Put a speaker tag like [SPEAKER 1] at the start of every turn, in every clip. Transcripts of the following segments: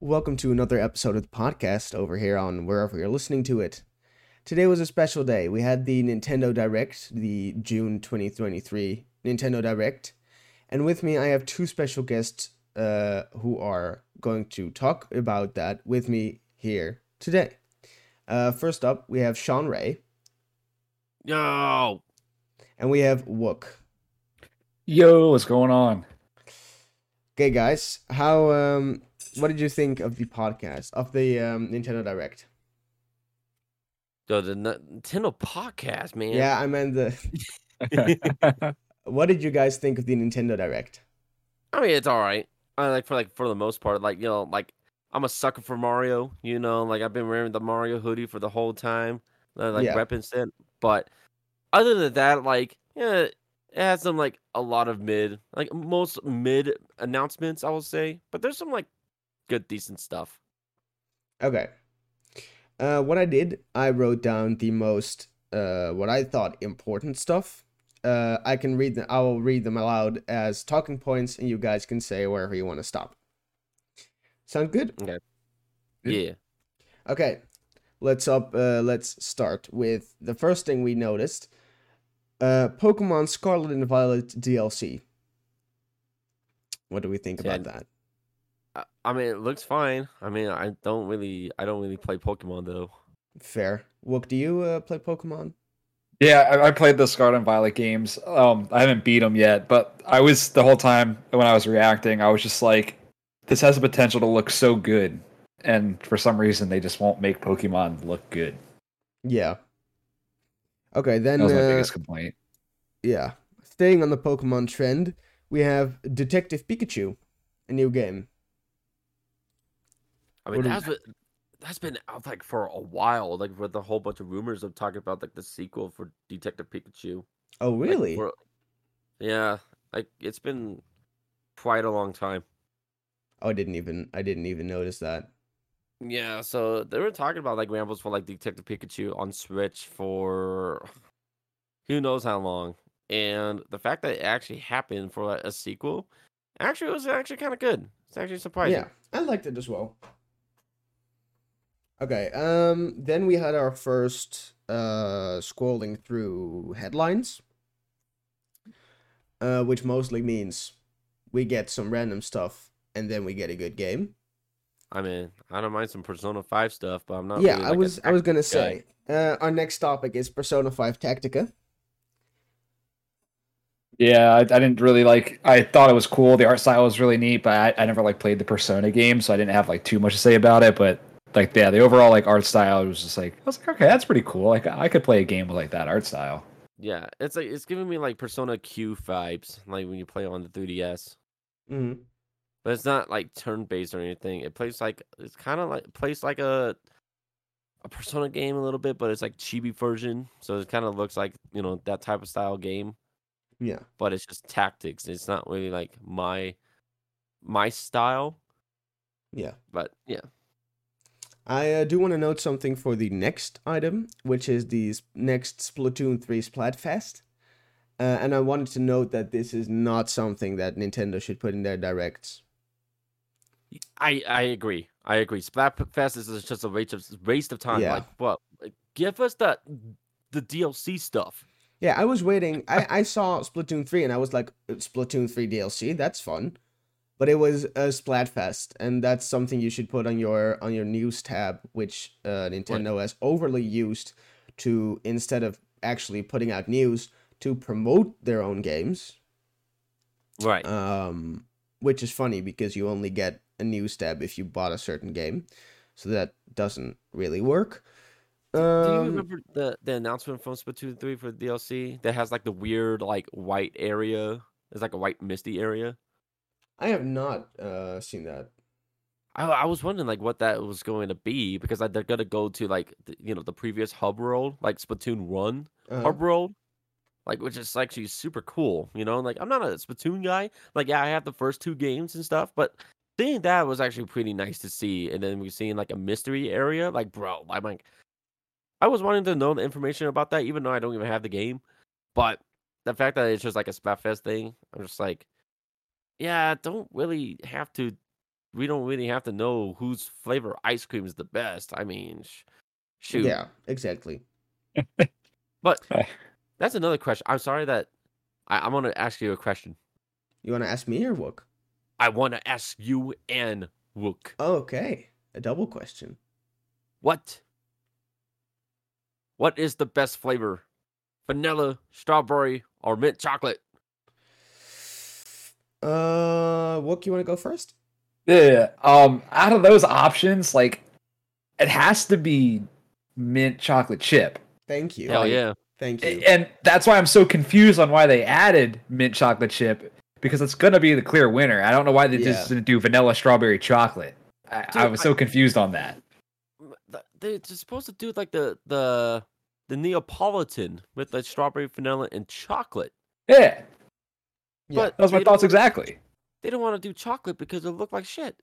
[SPEAKER 1] Welcome to another episode of the podcast over here on wherever you're listening to it. Today was a special day. We had the Nintendo Direct, the June 2023 Nintendo Direct. And with me, I have two special guests uh, who are going to talk about that with me here today. Uh, first up, we have ShawnRay,
[SPEAKER 2] Yo,
[SPEAKER 1] and we have Wook.
[SPEAKER 3] Yo, what's going on?
[SPEAKER 1] Okay, guys, how um, what did you think of the podcast of the um, Nintendo Direct?
[SPEAKER 2] yo, the Nintendo podcast, man.
[SPEAKER 1] Yeah, I meant the. what did you guys think of the Nintendo Direct?
[SPEAKER 2] I mean it's all right. I like for like for the most part, like you know, like I'm a sucker for Mario. You know, like I've been wearing the Mario hoodie for the whole time, uh, like
[SPEAKER 1] Yeah.
[SPEAKER 2] repping it. But other than that, like yeah, it has some like a lot of mid, like most mid announcements, I will say. But there's some like good, decent stuff.
[SPEAKER 1] Okay. Uh, what I did, I wrote down the most, uh, what I thought important stuff. Uh, I can read them. I will read them aloud as talking points, and you guys can say wherever you want to stop. Sound good?
[SPEAKER 2] Okay.
[SPEAKER 1] Yeah. Okay. Let's up. Uh, let's start with the first thing we noticed. Uh, Pokemon Scarlet and Violet DLC. What do we think
[SPEAKER 2] Yeah,
[SPEAKER 1] about that?
[SPEAKER 2] I, I mean, it looks fine. I mean, I don't really, I don't really play Pokemon though.
[SPEAKER 1] Fair. Wook, do you uh, play Pokemon?
[SPEAKER 3] yeah, I, I played the Scarlet and Violet games. Um, I haven't beat them yet, but I was the whole time when I was reacting, I was just like, this has the potential to look so good, and for some reason, they just won't make Pokemon look good.
[SPEAKER 1] Yeah. Okay, then.
[SPEAKER 3] That was my
[SPEAKER 1] uh,
[SPEAKER 3] biggest complaint.
[SPEAKER 1] Yeah. Staying on the Pokemon trend, we have Detective Pikachu, a new game.
[SPEAKER 2] I mean,
[SPEAKER 1] What
[SPEAKER 2] that's what that's been out like for a while, like with a whole bunch of rumors of talking about like the sequel for Detective Pikachu.
[SPEAKER 1] Oh,
[SPEAKER 2] Like,
[SPEAKER 1] really?
[SPEAKER 2] for- yeah, like it's been quite a long time.
[SPEAKER 1] oh, I didn't even I didn't even notice that.
[SPEAKER 2] Yeah, so they were talking about like rambles for like Detective Pikachu on Switch for who knows how long, and the fact that it actually happened for like, a sequel, actually was actually kind of good. It's actually surprising.
[SPEAKER 1] Yeah, I liked it as well. Okay, um then we had our first uh scrolling through headlines. Uh which mostly means we get some random stuff and then we get a good game.
[SPEAKER 2] I mean, I don't mind some Persona Five stuff, but I'm not.
[SPEAKER 1] yeah,
[SPEAKER 2] really,
[SPEAKER 1] I
[SPEAKER 2] like, a
[SPEAKER 1] was I was gonna
[SPEAKER 2] tactics guy.
[SPEAKER 1] say. Uh our next topic is Persona 5 Tactica.
[SPEAKER 3] Yeah, I, I didn't really like. I thought it was cool. The art style was really neat, but I, I never like played the Persona game, so I didn't have like too much to say about it. But like, yeah, the overall like art style was just like I was like, okay, that's pretty cool. Like, I could play a game with like that art style.
[SPEAKER 2] Yeah, it's like it's giving me like Persona Q vibes, like when you play on the 3DS.
[SPEAKER 1] Mhm.
[SPEAKER 2] But it's not like turn based or anything. It plays like it's kind of like plays like a a Persona game a little bit, but it's like chibi version. So it kind of looks like you know that type of style game,
[SPEAKER 1] Yeah.
[SPEAKER 2] but it's just tactics. It's not really like my my style.
[SPEAKER 1] Yeah.
[SPEAKER 2] But yeah,
[SPEAKER 1] I uh, do want to note something for the next item, which is the next Splatoon 3 Splatfest. Uh, and I wanted to note that this is not something that Nintendo should put in their directs.
[SPEAKER 2] I I agree. I agree. Splatfest is just a waste of waste of time.
[SPEAKER 1] Yeah.
[SPEAKER 2] Like what? Give us that the DLC stuff.
[SPEAKER 1] Yeah, I was waiting. I, I saw Splatoon 3 and I was like, Splatoon 3 DLC, that's fun. But it was a Splatfest, and that's something you should put on your on your news tab, which uh, Nintendo has overly used to instead of actually putting out news to promote their own games.
[SPEAKER 2] Right.
[SPEAKER 1] um, which is funny because you only get a news tab if you bought a certain game, so that doesn't really work.
[SPEAKER 2] Do you
[SPEAKER 1] Um,
[SPEAKER 2] remember the the announcement from Splatoon 3 for DLC that has like the weird like white area? It's like a white misty area.
[SPEAKER 1] I have not uh seen that.
[SPEAKER 2] I I was wondering like what that was going to be because like, they're gonna go to like the, you know the previous hub world like Splatoon One
[SPEAKER 1] Uh,
[SPEAKER 2] hub world, like which is actually super cool. You know, like I'm not a Splatoon guy. Like yeah, I have the first two games and stuff, but seeing that was actually pretty nice to see. And then we seeing like a mystery area. Like bro, I'm like, I was wanting to know the information about that, even though I don't even have the game. But the fact that it's just like a Splatfest thing, I'm just like, yeah, don't really have to we don't really have to know whose flavor ice cream is the best. I mean, sh- shoot.
[SPEAKER 1] Yeah, exactly.
[SPEAKER 2] But that's another question. I'm sorry that I, I'm gonna ask you a question.
[SPEAKER 1] You want to ask me or Wook?
[SPEAKER 2] I want to ask you and Wook.
[SPEAKER 1] Okay, a double question.
[SPEAKER 2] What? What is the best flavor? Vanilla, strawberry, or mint chocolate?
[SPEAKER 1] Uh, Wook, you want to go first?
[SPEAKER 3] Yeah. Um, out of those options, like, it has to be mint chocolate chip.
[SPEAKER 1] Thank you.
[SPEAKER 2] Hell yeah.
[SPEAKER 1] Thank you.
[SPEAKER 3] And that's why I'm so confused on why they added mint chocolate chip because it's gonna be the clear winner. I don't know why they
[SPEAKER 1] Yeah.
[SPEAKER 3] just didn't do vanilla strawberry chocolate. I, I
[SPEAKER 2] Dude,
[SPEAKER 3] was
[SPEAKER 2] I-
[SPEAKER 3] so confused on that.
[SPEAKER 2] They're supposed to do like the the the Neapolitan with like strawberry, vanilla, and chocolate.
[SPEAKER 3] Yeah,
[SPEAKER 1] Yeah.
[SPEAKER 2] But
[SPEAKER 3] that was my thoughts
[SPEAKER 2] wanna-
[SPEAKER 3] exactly.
[SPEAKER 2] They don't want to do chocolate because it looked like shit.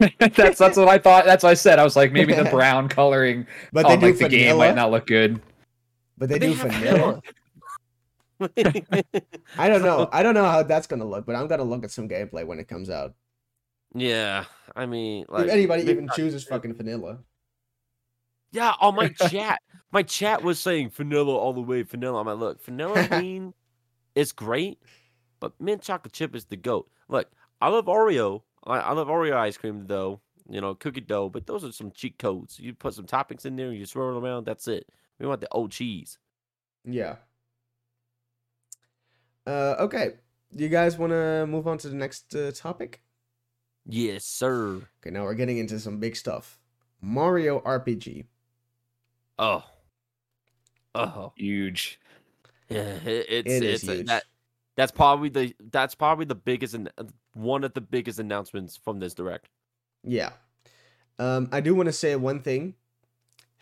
[SPEAKER 3] that's that's what I thought. That's what I said. I was like, maybe the brown coloring
[SPEAKER 1] But
[SPEAKER 3] on
[SPEAKER 1] they do
[SPEAKER 3] like the game might not look good.
[SPEAKER 1] But they
[SPEAKER 2] But
[SPEAKER 1] do vanilla. I don't know. I don't know how that's gonna look, but I'm gonna look at some gameplay when it comes out.
[SPEAKER 2] yeah, I mean, like
[SPEAKER 1] if anybody
[SPEAKER 2] mint
[SPEAKER 1] even chooses fucking vanilla.
[SPEAKER 2] Yeah, on my chat, my chat was saying vanilla all the way. Vanilla. I'm like, look, vanilla bean is great, but mint chocolate chip is the goat. Look, I love Oreo. I, I love Oreo ice cream though. You know, cookie dough, but those are some cheat codes. You put some toppings in there, and you swirl it around. That's it. We want the old cheese.
[SPEAKER 1] Yeah. Uh, okay. You guys want to move on to the next uh, topic?
[SPEAKER 2] Yes, sir.
[SPEAKER 1] Okay, now we're getting into some big stuff. Mario RPG.
[SPEAKER 2] Oh, oh,
[SPEAKER 3] Huge.
[SPEAKER 2] yeah. It, it's
[SPEAKER 1] It is
[SPEAKER 2] it's a-
[SPEAKER 1] huge.
[SPEAKER 2] that. That's probably the that's probably the biggest and one of the biggest announcements from this direct.
[SPEAKER 1] Yeah. Um, I do want to say one thing.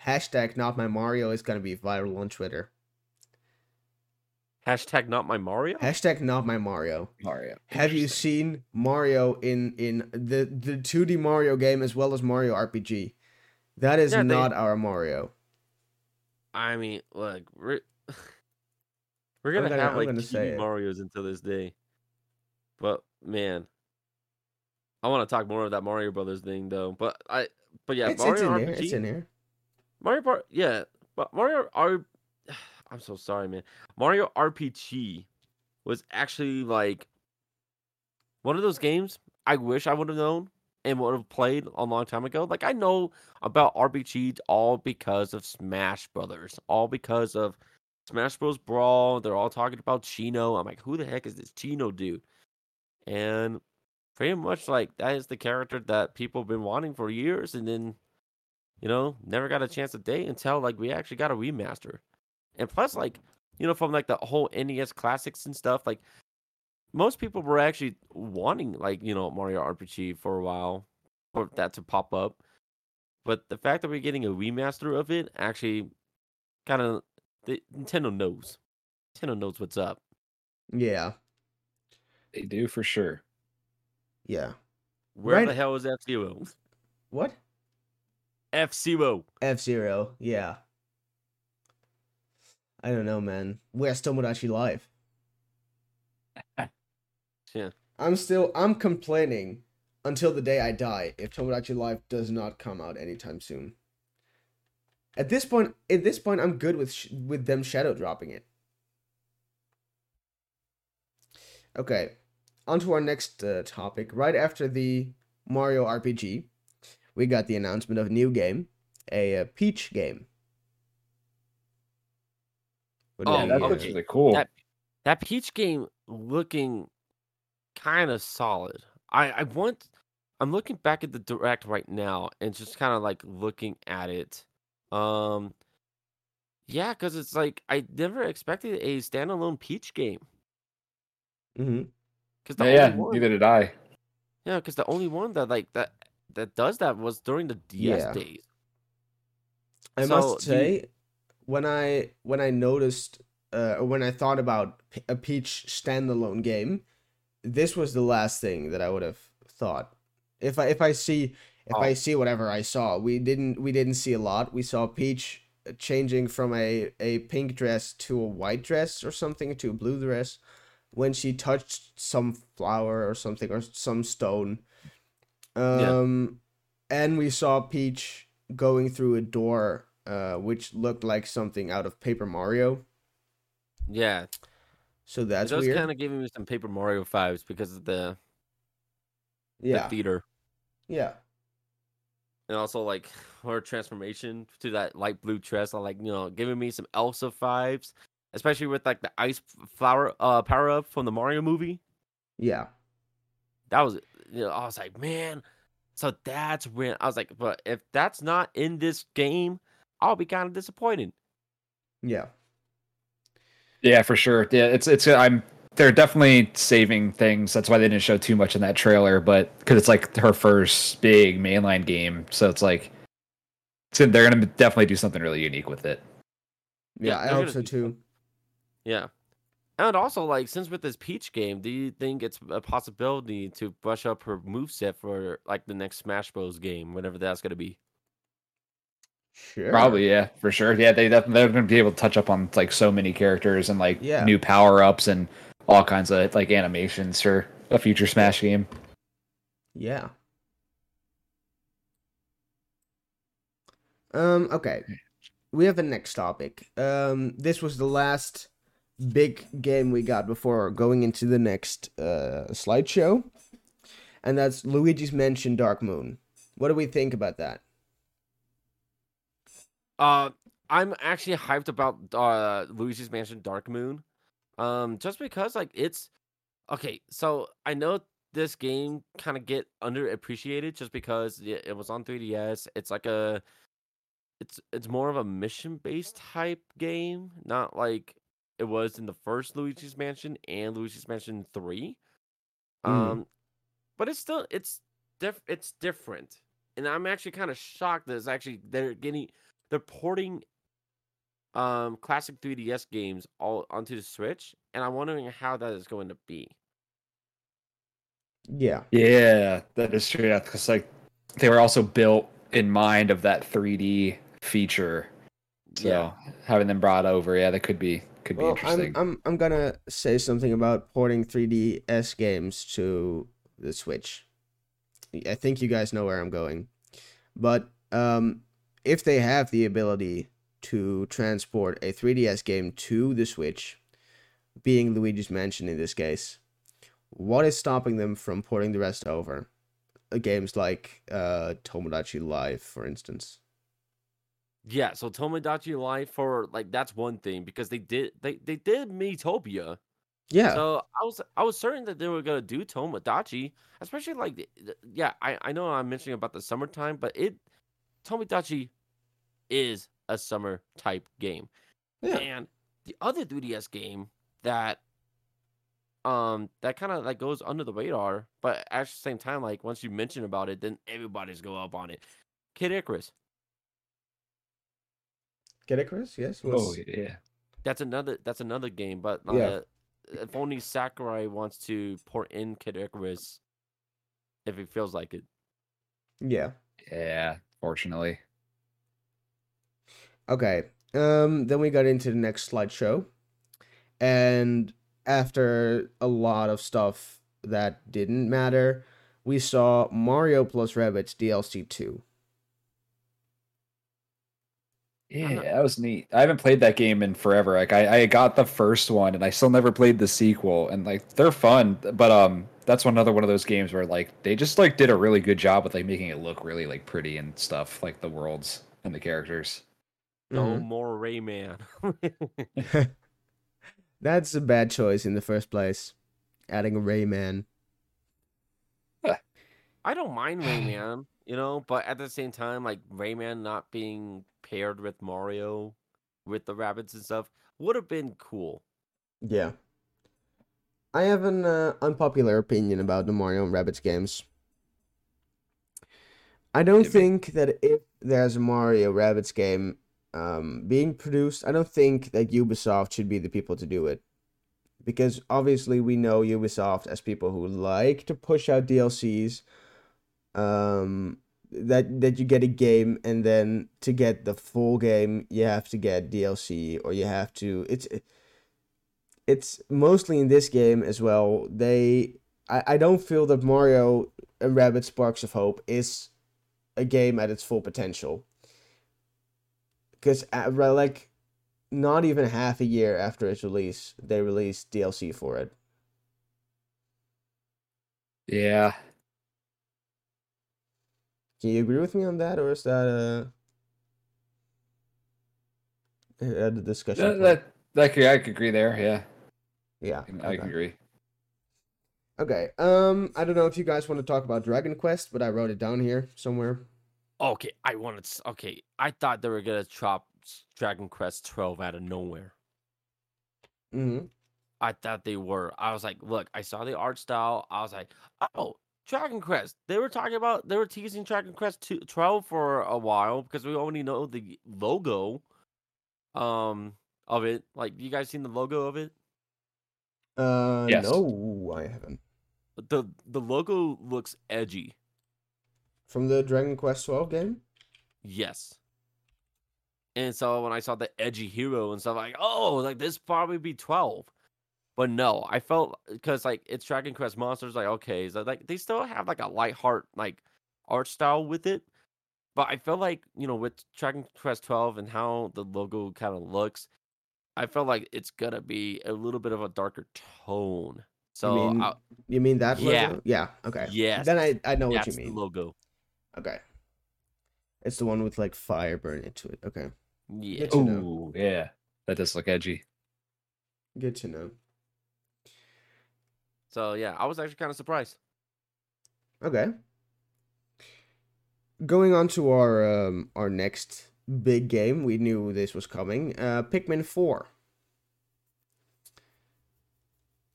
[SPEAKER 1] Hashtag not my Mario is gonna be viral on Twitter.
[SPEAKER 2] Hashtag not my Mario.
[SPEAKER 1] Hashtag not my Mario.
[SPEAKER 3] Mario.
[SPEAKER 1] Have you seen Mario in in the the 2D Mario game as well as Mario RPG? That is
[SPEAKER 2] Yeah, they-
[SPEAKER 1] not our Mario.
[SPEAKER 2] I mean, look, we're gonna,
[SPEAKER 1] gonna-
[SPEAKER 2] have like
[SPEAKER 1] gonna
[SPEAKER 2] TV. Mario's until this day. But man, I want to talk more of that Mario Brothers thing though. But I, but yeah,
[SPEAKER 1] it's, it's
[SPEAKER 2] Mario
[SPEAKER 1] in
[SPEAKER 2] RPG,
[SPEAKER 1] here. It's in here.
[SPEAKER 2] Mario Part, yeah, but Mario R. I'm so sorry, man. Mario RPG was actually like one of those games I wish I would have known and would have played a long time ago. Like I know about RPGs all because of Smash Brothers, all because of Smash Bros. Brawl. They're all talking about Geno. I'm like, who the heck is this Geno dude? And pretty much like that is the character that people have been wanting for years, and then you know never got a chance to date until like we actually got a remaster. And plus, like you know, from like the whole NES classics and stuff, like most people were actually wanting like you know Mario RPG for a while for that to pop up. But the fact that we're getting a remaster of it actually kind of the Nintendo knows. Nintendo knows what's up.
[SPEAKER 1] Yeah.
[SPEAKER 3] They do for sure.
[SPEAKER 1] Yeah.
[SPEAKER 2] Where
[SPEAKER 1] Right-
[SPEAKER 2] the hell is F Zero?
[SPEAKER 1] What?
[SPEAKER 2] F Zero.
[SPEAKER 1] F Zero. Yeah. I don't know, man. Where's Tomodachi Life?
[SPEAKER 2] Yeah.
[SPEAKER 1] I'm still I'm complaining until the day I die if Tomodachi Life does not come out anytime soon. At this point, at this point, I'm good with sh- with them shadow dropping it. Okay, on to our next uh, topic. Right after the Mario RPG, we got the announcement of a new game, a, uh Peach game. What
[SPEAKER 2] Oh,
[SPEAKER 3] that looks really cool.
[SPEAKER 2] That that Peach game looking kind of solid. I I want. I'm looking back at the direct right now and just kind of like looking at it. Um, yeah, because it's like I never expected a standalone Peach game.
[SPEAKER 1] mhm.
[SPEAKER 2] Because the
[SPEAKER 3] yeah, yeah,
[SPEAKER 2] one,
[SPEAKER 3] neither did I.
[SPEAKER 2] yeah, because the only one that like that that does that was during the DS
[SPEAKER 1] Yeah.
[SPEAKER 2] days.
[SPEAKER 1] I
[SPEAKER 2] So,
[SPEAKER 1] must
[SPEAKER 2] do you-
[SPEAKER 1] say, when I when I noticed, uh, or when I thought about a Peach standalone game, this was the last thing that I would have thought. If I if I see if I
[SPEAKER 2] Oh.
[SPEAKER 1] see whatever I saw, we didn't we didn't see a lot. We saw Peach uh, changing from a a pink dress to a white dress or something to a blue dress when she touched some flower or something or some stone. Um, and we saw Peach going through a door, uh, which looked like something out of Paper Mario.
[SPEAKER 2] Yeah,
[SPEAKER 1] So that's
[SPEAKER 2] it was kind of giving me some Paper Mario vibes because of the, the
[SPEAKER 1] yeah,
[SPEAKER 2] theater.
[SPEAKER 1] yeah,
[SPEAKER 2] and also like her transformation to that light blue dress, I like you know, giving me some Elsa vibes, especially with like the ice flower uh power up from the Mario movie.
[SPEAKER 1] yeah,
[SPEAKER 2] That was, you know, I was like, man, so that's when I was like, but if that's not in this game, I'll be kind of disappointed.
[SPEAKER 1] yeah,
[SPEAKER 3] Yeah, for sure. Yeah, it's it's I'm they're definitely saving things. That's why they didn't show too much in that trailer, but because it's like her first big mainline game, so it's like so they're gonna definitely do something really unique with it.
[SPEAKER 1] yeah.
[SPEAKER 2] Yeah,
[SPEAKER 1] I hope so
[SPEAKER 2] do
[SPEAKER 1] too.
[SPEAKER 2] Yeah. And also, like, since with this Peach game, do you think it's a possibility to brush up her moveset for like the next Smash Bros. game, whenever that's gonna be?
[SPEAKER 1] Sure.
[SPEAKER 3] Probably, yeah, for sure. Yeah, they def- they're gonna be able to touch up on like so many characters and like
[SPEAKER 1] Yeah.
[SPEAKER 3] new power ups and all kinds of like animations for a future Smash game.
[SPEAKER 1] Yeah. Um, okay. We have a next topic. Um, this was the last big game we got before going into the next uh slideshow. And that's Luigi's Mansion Dark Moon. What do we think about that?
[SPEAKER 2] Uh, I'm actually hyped about uh Luigi's Mansion Dark Moon, um, just because like it's okay. So I know this game kind of get underappreciated just because it, was on 3DS. It's like a, it's it's more of a mission based type game, not like it was in the first Luigi's Mansion and Luigi's Mansion Three.
[SPEAKER 1] Mm.
[SPEAKER 2] Um, but it's still it's diff it's different, and I'm actually kind of shocked that it's actually they're getting they're porting um classic 3DS games all onto the Switch, and I'm wondering how that is going to be.
[SPEAKER 1] Yeah.
[SPEAKER 3] Yeah, that is true. Because like they were also built in mind of that 3D feature. So
[SPEAKER 2] Yeah.
[SPEAKER 3] having them brought over, yeah, that could be could be interesting.
[SPEAKER 1] I'm I'm I'm gonna say something about porting 3DS games to the Switch. I think you guys know where I'm going, but um, if they have the ability to transport a 3DS game to the Switch, being Luigi's Mansion in this case, what is stopping them from porting the rest over? Uh, Games like uh, Tomodachi Life, for instance.
[SPEAKER 2] Yeah, so Tomodachi Life for like that's one thing because they did they they did Miitopia.
[SPEAKER 1] Yeah,
[SPEAKER 2] So I was I was certain that they were gonna do Tomodachi, especially like the- the- yeah I I know I'm mentioning about the summertime, but it Tomodachi is a summer type game,
[SPEAKER 1] yeah,
[SPEAKER 2] and the other 3DS game that um that kind of like goes under the radar, but at the same time like once you mention about it, then everybody's go up on it. Kid Icarus,
[SPEAKER 1] Kid Icarus, Chris? Yes.
[SPEAKER 3] oh yeah.
[SPEAKER 2] that's another that's another game, but uh,
[SPEAKER 1] Yeah.
[SPEAKER 2] if only Sakurai wants to port in Kid Icarus, if he feels like it.
[SPEAKER 1] yeah.
[SPEAKER 3] Yeah, fortunately.
[SPEAKER 1] Okay. Um. Then we got into the next slideshow, and after a lot of stuff that didn't matter, we saw Mario plus Rabbids DLC two.
[SPEAKER 3] Yeah, that was neat. I haven't played that game in forever. Like I, I got the first one and I still never played the sequel. And like they're fun, but um that's another one of those games where like they just like did a really good job with like making it look really like pretty and stuff, like the worlds and the characters.
[SPEAKER 2] No
[SPEAKER 1] Mhm.
[SPEAKER 2] more Rayman.
[SPEAKER 1] That's a bad choice in the first place. Adding a Rayman.
[SPEAKER 2] I don't mind Rayman, you know, but at the same time, like Rayman not being paired with Mario, with the Rabbids and stuff, would have been cool.
[SPEAKER 1] Yeah. I have an uh, unpopular opinion about the Mario and Rabbids games. I don't think that if there's a Mario Rabbids game um, being produced, I don't think that Ubisoft should be the people to do it. Because obviously we know Ubisoft as people who like to push out DLCs. Um, that that you get a game and then to get the full game you have to get DLC or you have to it's it's mostly in this game as well. They I, I don't feel that Mario and Rabbids Sparks of Hope is a game at its full potential. Because like not even half a year after its release, they released DLC for it.
[SPEAKER 3] Yeah.
[SPEAKER 1] Can you agree with me on that, or is that a, a discussion?
[SPEAKER 3] That, that, that could, I could agree there. Yeah.
[SPEAKER 1] Yeah.
[SPEAKER 3] I okay. agree.
[SPEAKER 1] Okay. Um, I don't know if you guys want to talk about Dragon Quest, but I wrote it down here somewhere.
[SPEAKER 2] Okay, I wanted. To, okay, I thought they were gonna drop Dragon Quest twelve out of nowhere.
[SPEAKER 1] Hmm.
[SPEAKER 2] I thought they were. I was like, look, I saw the art style. I was like, oh, Dragon Quest. They were talking about. They were teasing Dragon Quest 12 for a while because we only know the logo, um, of it. Like, you guys seen the logo of it?
[SPEAKER 1] Uh, yes. no, I haven't.
[SPEAKER 2] the The logo looks edgy.
[SPEAKER 1] From the Dragon Quest 12 game.
[SPEAKER 2] Yes. And so when I saw the edgy hero and stuff, like, oh, like this probably be 12. But no, I felt because like it's Dragon Quest Monsters, like okay, so like they still have like a light heart like art style with it. But I felt like, you know, with Dragon Quest 12 and how the logo kind of looks, I felt like it's gonna be a little bit of a darker tone. So
[SPEAKER 1] you mean,
[SPEAKER 2] I,
[SPEAKER 1] you mean that
[SPEAKER 2] yeah.
[SPEAKER 1] logo? Yeah. Okay.
[SPEAKER 2] Yes.
[SPEAKER 1] Then I, I know what you
[SPEAKER 2] the
[SPEAKER 1] mean.
[SPEAKER 2] logo.
[SPEAKER 1] Okay. It's the one with like fire burn into it. Okay.
[SPEAKER 2] Yeah.
[SPEAKER 1] Good to know.
[SPEAKER 3] Ooh, yeah. That does look edgy.
[SPEAKER 1] Good to know.
[SPEAKER 2] So yeah, I was actually kind of surprised.
[SPEAKER 1] Okay. Going on to our um, our next big game, we knew this was coming. Uh, Pikmin Four.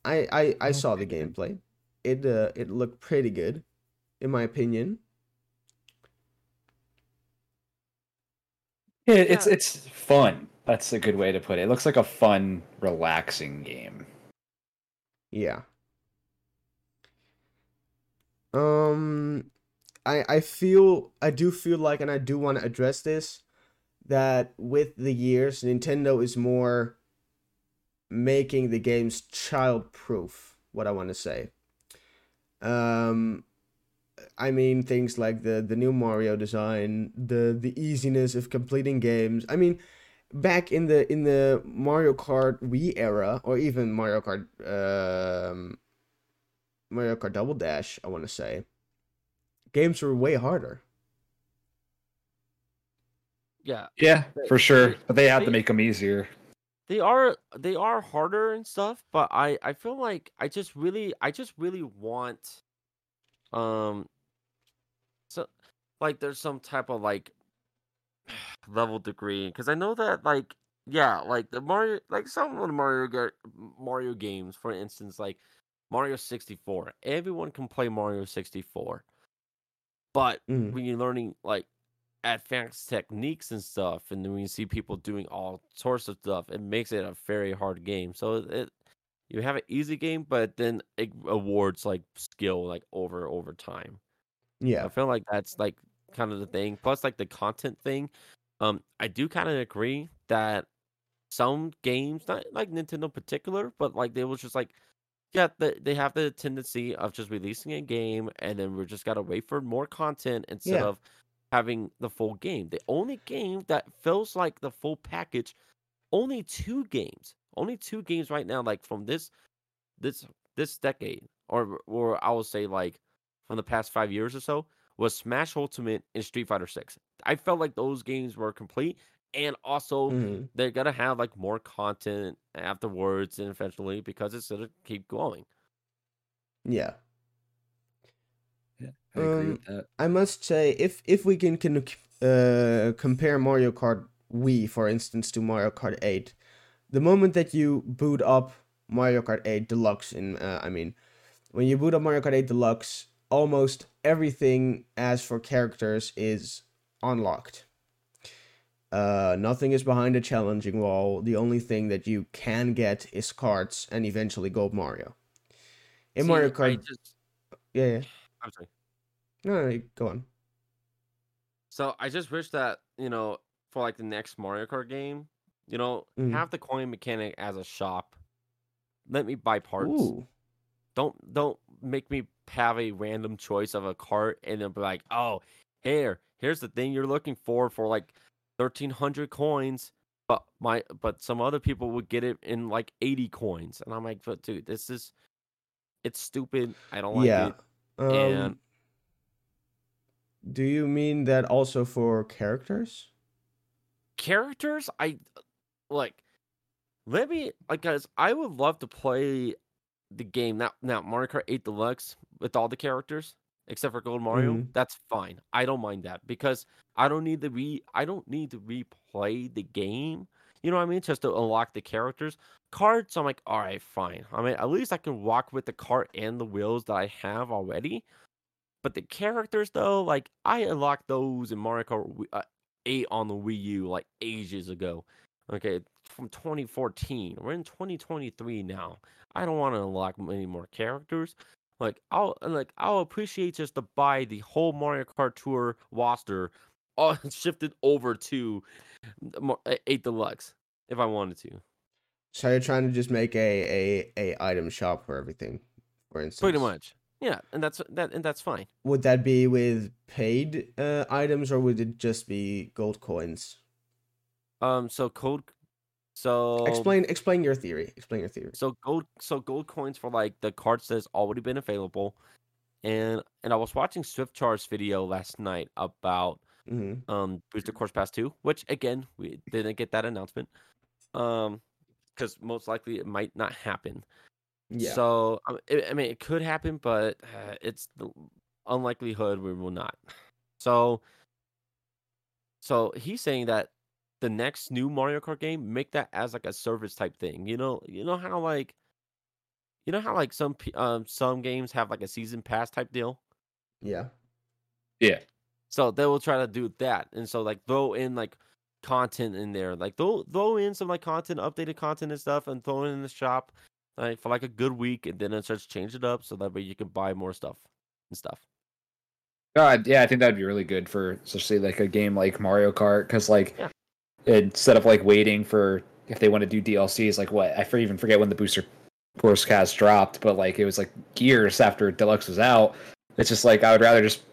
[SPEAKER 1] I I I saw the gameplay. It uh it looked pretty good, in my opinion.
[SPEAKER 3] Yeah, it's yeah. it's fun. That's a good way to put it. It looks like a fun, relaxing game.
[SPEAKER 1] Yeah. Um I I feel I do feel like and I do want to address this that with the years Nintendo is more making the games child proof what I want to say. Um I mean things like the the new Mario design, the the easiness of completing games. I mean back in the in the Mario Kart Wii era or even Mario Kart um Mario Kart Double Dash, I want to say, games were way harder.
[SPEAKER 2] Yeah.
[SPEAKER 3] Yeah, for sure. But they had they, to make them easier.
[SPEAKER 2] They are they are harder and stuff, but I I feel like I just really I just really want um so like there's some type of like level degree because I know that like yeah, like the Mario like some of the Mario Mario games for instance like Mario 64. Everyone can play Mario 64. But
[SPEAKER 1] Mm.
[SPEAKER 2] when you're learning like advanced techniques and stuff, and then when you see people doing all sorts of stuff, it makes it a very hard game. So it you have an easy game, but then it awards like skill like over over time.
[SPEAKER 1] Yeah.
[SPEAKER 2] I feel like that's like kind of the thing. Plus, like the content thing, um, I do kind of agree that some games, not like Nintendo particular, but like they was just like yeah, they they have the tendency of just releasing a game and then we're just gotta wait for more content instead
[SPEAKER 1] Yeah.
[SPEAKER 2] of having the full game. The only game that feels like the full package, only two games, only two games right now, like from this this this decade, or or I will say like from the past five years or so, was Smash Ultimate and Street Fighter Six. I felt like those games were complete, and also
[SPEAKER 1] hmm
[SPEAKER 2] they're gonna have like more content afterwards and eventually because it's gonna keep going.
[SPEAKER 1] Yeah.
[SPEAKER 3] Yeah, I agree
[SPEAKER 1] Um,
[SPEAKER 3] with that.
[SPEAKER 1] I must say, if if we can can uh, compare Mario Kart Wii, for instance, to Mario Kart 8, the moment that you boot up Mario Kart 8 Deluxe, in uh, I mean, when you boot up Mario Kart 8 Deluxe, almost everything as for characters is unlocked. Uh, nothing is behind a challenging wall. The only thing that you can get is cards and eventually Gold Mario. In
[SPEAKER 2] See,
[SPEAKER 1] Mario Kart,
[SPEAKER 2] just
[SPEAKER 1] yeah, yeah.
[SPEAKER 2] I'm sorry.
[SPEAKER 1] No, no, go on.
[SPEAKER 2] So I just wish that you know for like the next Mario Kart game, you know,
[SPEAKER 1] Mhm.
[SPEAKER 2] have the coin mechanic as a shop. Let me buy parts.
[SPEAKER 1] Ooh,
[SPEAKER 2] Don't don't make me have a random choice of a cart and then be like, oh, here, here's the thing you're looking for for like thirteen hundred coins, but my but some other people would get it in like eighty coins, and I'm like, but dude, this is it's stupid. I don't like
[SPEAKER 1] yeah.
[SPEAKER 2] it.
[SPEAKER 1] Um,
[SPEAKER 2] And-
[SPEAKER 1] do you mean that also for characters?
[SPEAKER 2] characters i like let me like guys i would love to play the game now now mario kart 8 deluxe with all the characters except for gold mario
[SPEAKER 1] Mhm.
[SPEAKER 2] that's fine i don't mind that because i don't need to re i don't need to replay the game you know what i mean just to unlock the characters carts i'm like all right fine i mean at least i can walk with the cart and the wheels that i have already but the characters though like i unlocked those in mario kart uh, 8 on the Wii U like ages ago. Okay, from 2014. We're in 2023 now. I don't want to unlock many more characters. Like I'll like I'll appreciate just to buy the whole Mario Kart Tour roster all shifted over to uh, 8 Deluxe if I wanted to.
[SPEAKER 1] So you're trying to just make a a, a item shop for everything, for instance.
[SPEAKER 2] Pretty much. Yeah, and that's that and that's fine.
[SPEAKER 1] Would that be with paid uh, items or would it just be gold coins?
[SPEAKER 2] Um so code so
[SPEAKER 1] Explain explain your theory. Explain your theory.
[SPEAKER 2] So gold, so gold coins for like the cards that's already been available, and and I was watching Swift Char's video last night about
[SPEAKER 1] hmm
[SPEAKER 2] um Booster Course Pass two, which again we didn't get that announcement, um, because most likely it might not happen.
[SPEAKER 1] Yeah.
[SPEAKER 2] So I mean, I mean, it could happen, but uh, it's the unlikelihood we will not. So, so he's saying that the next new Mario Kart game make that as like a service type thing. You know, you know how like, you know how like some pe- um some games have like a season pass type deal.
[SPEAKER 1] yeah.
[SPEAKER 3] Yeah.
[SPEAKER 2] So they will try to do that, and so like throw in like content in there, like throw throw in some like content, updated content and stuff, and throw it in the shop, like for like a good week, and then it starts change it up so that way you can buy more stuff and stuff.
[SPEAKER 3] God, yeah, I think that'd be really good for especially like a game like Mario Kart because like
[SPEAKER 2] Yeah.
[SPEAKER 3] Instead of like waiting for if they want to do DLCs, like what I for- even forget when the Booster Course Pass dropped, but like it was like years after Deluxe was out. It's just like I would rather just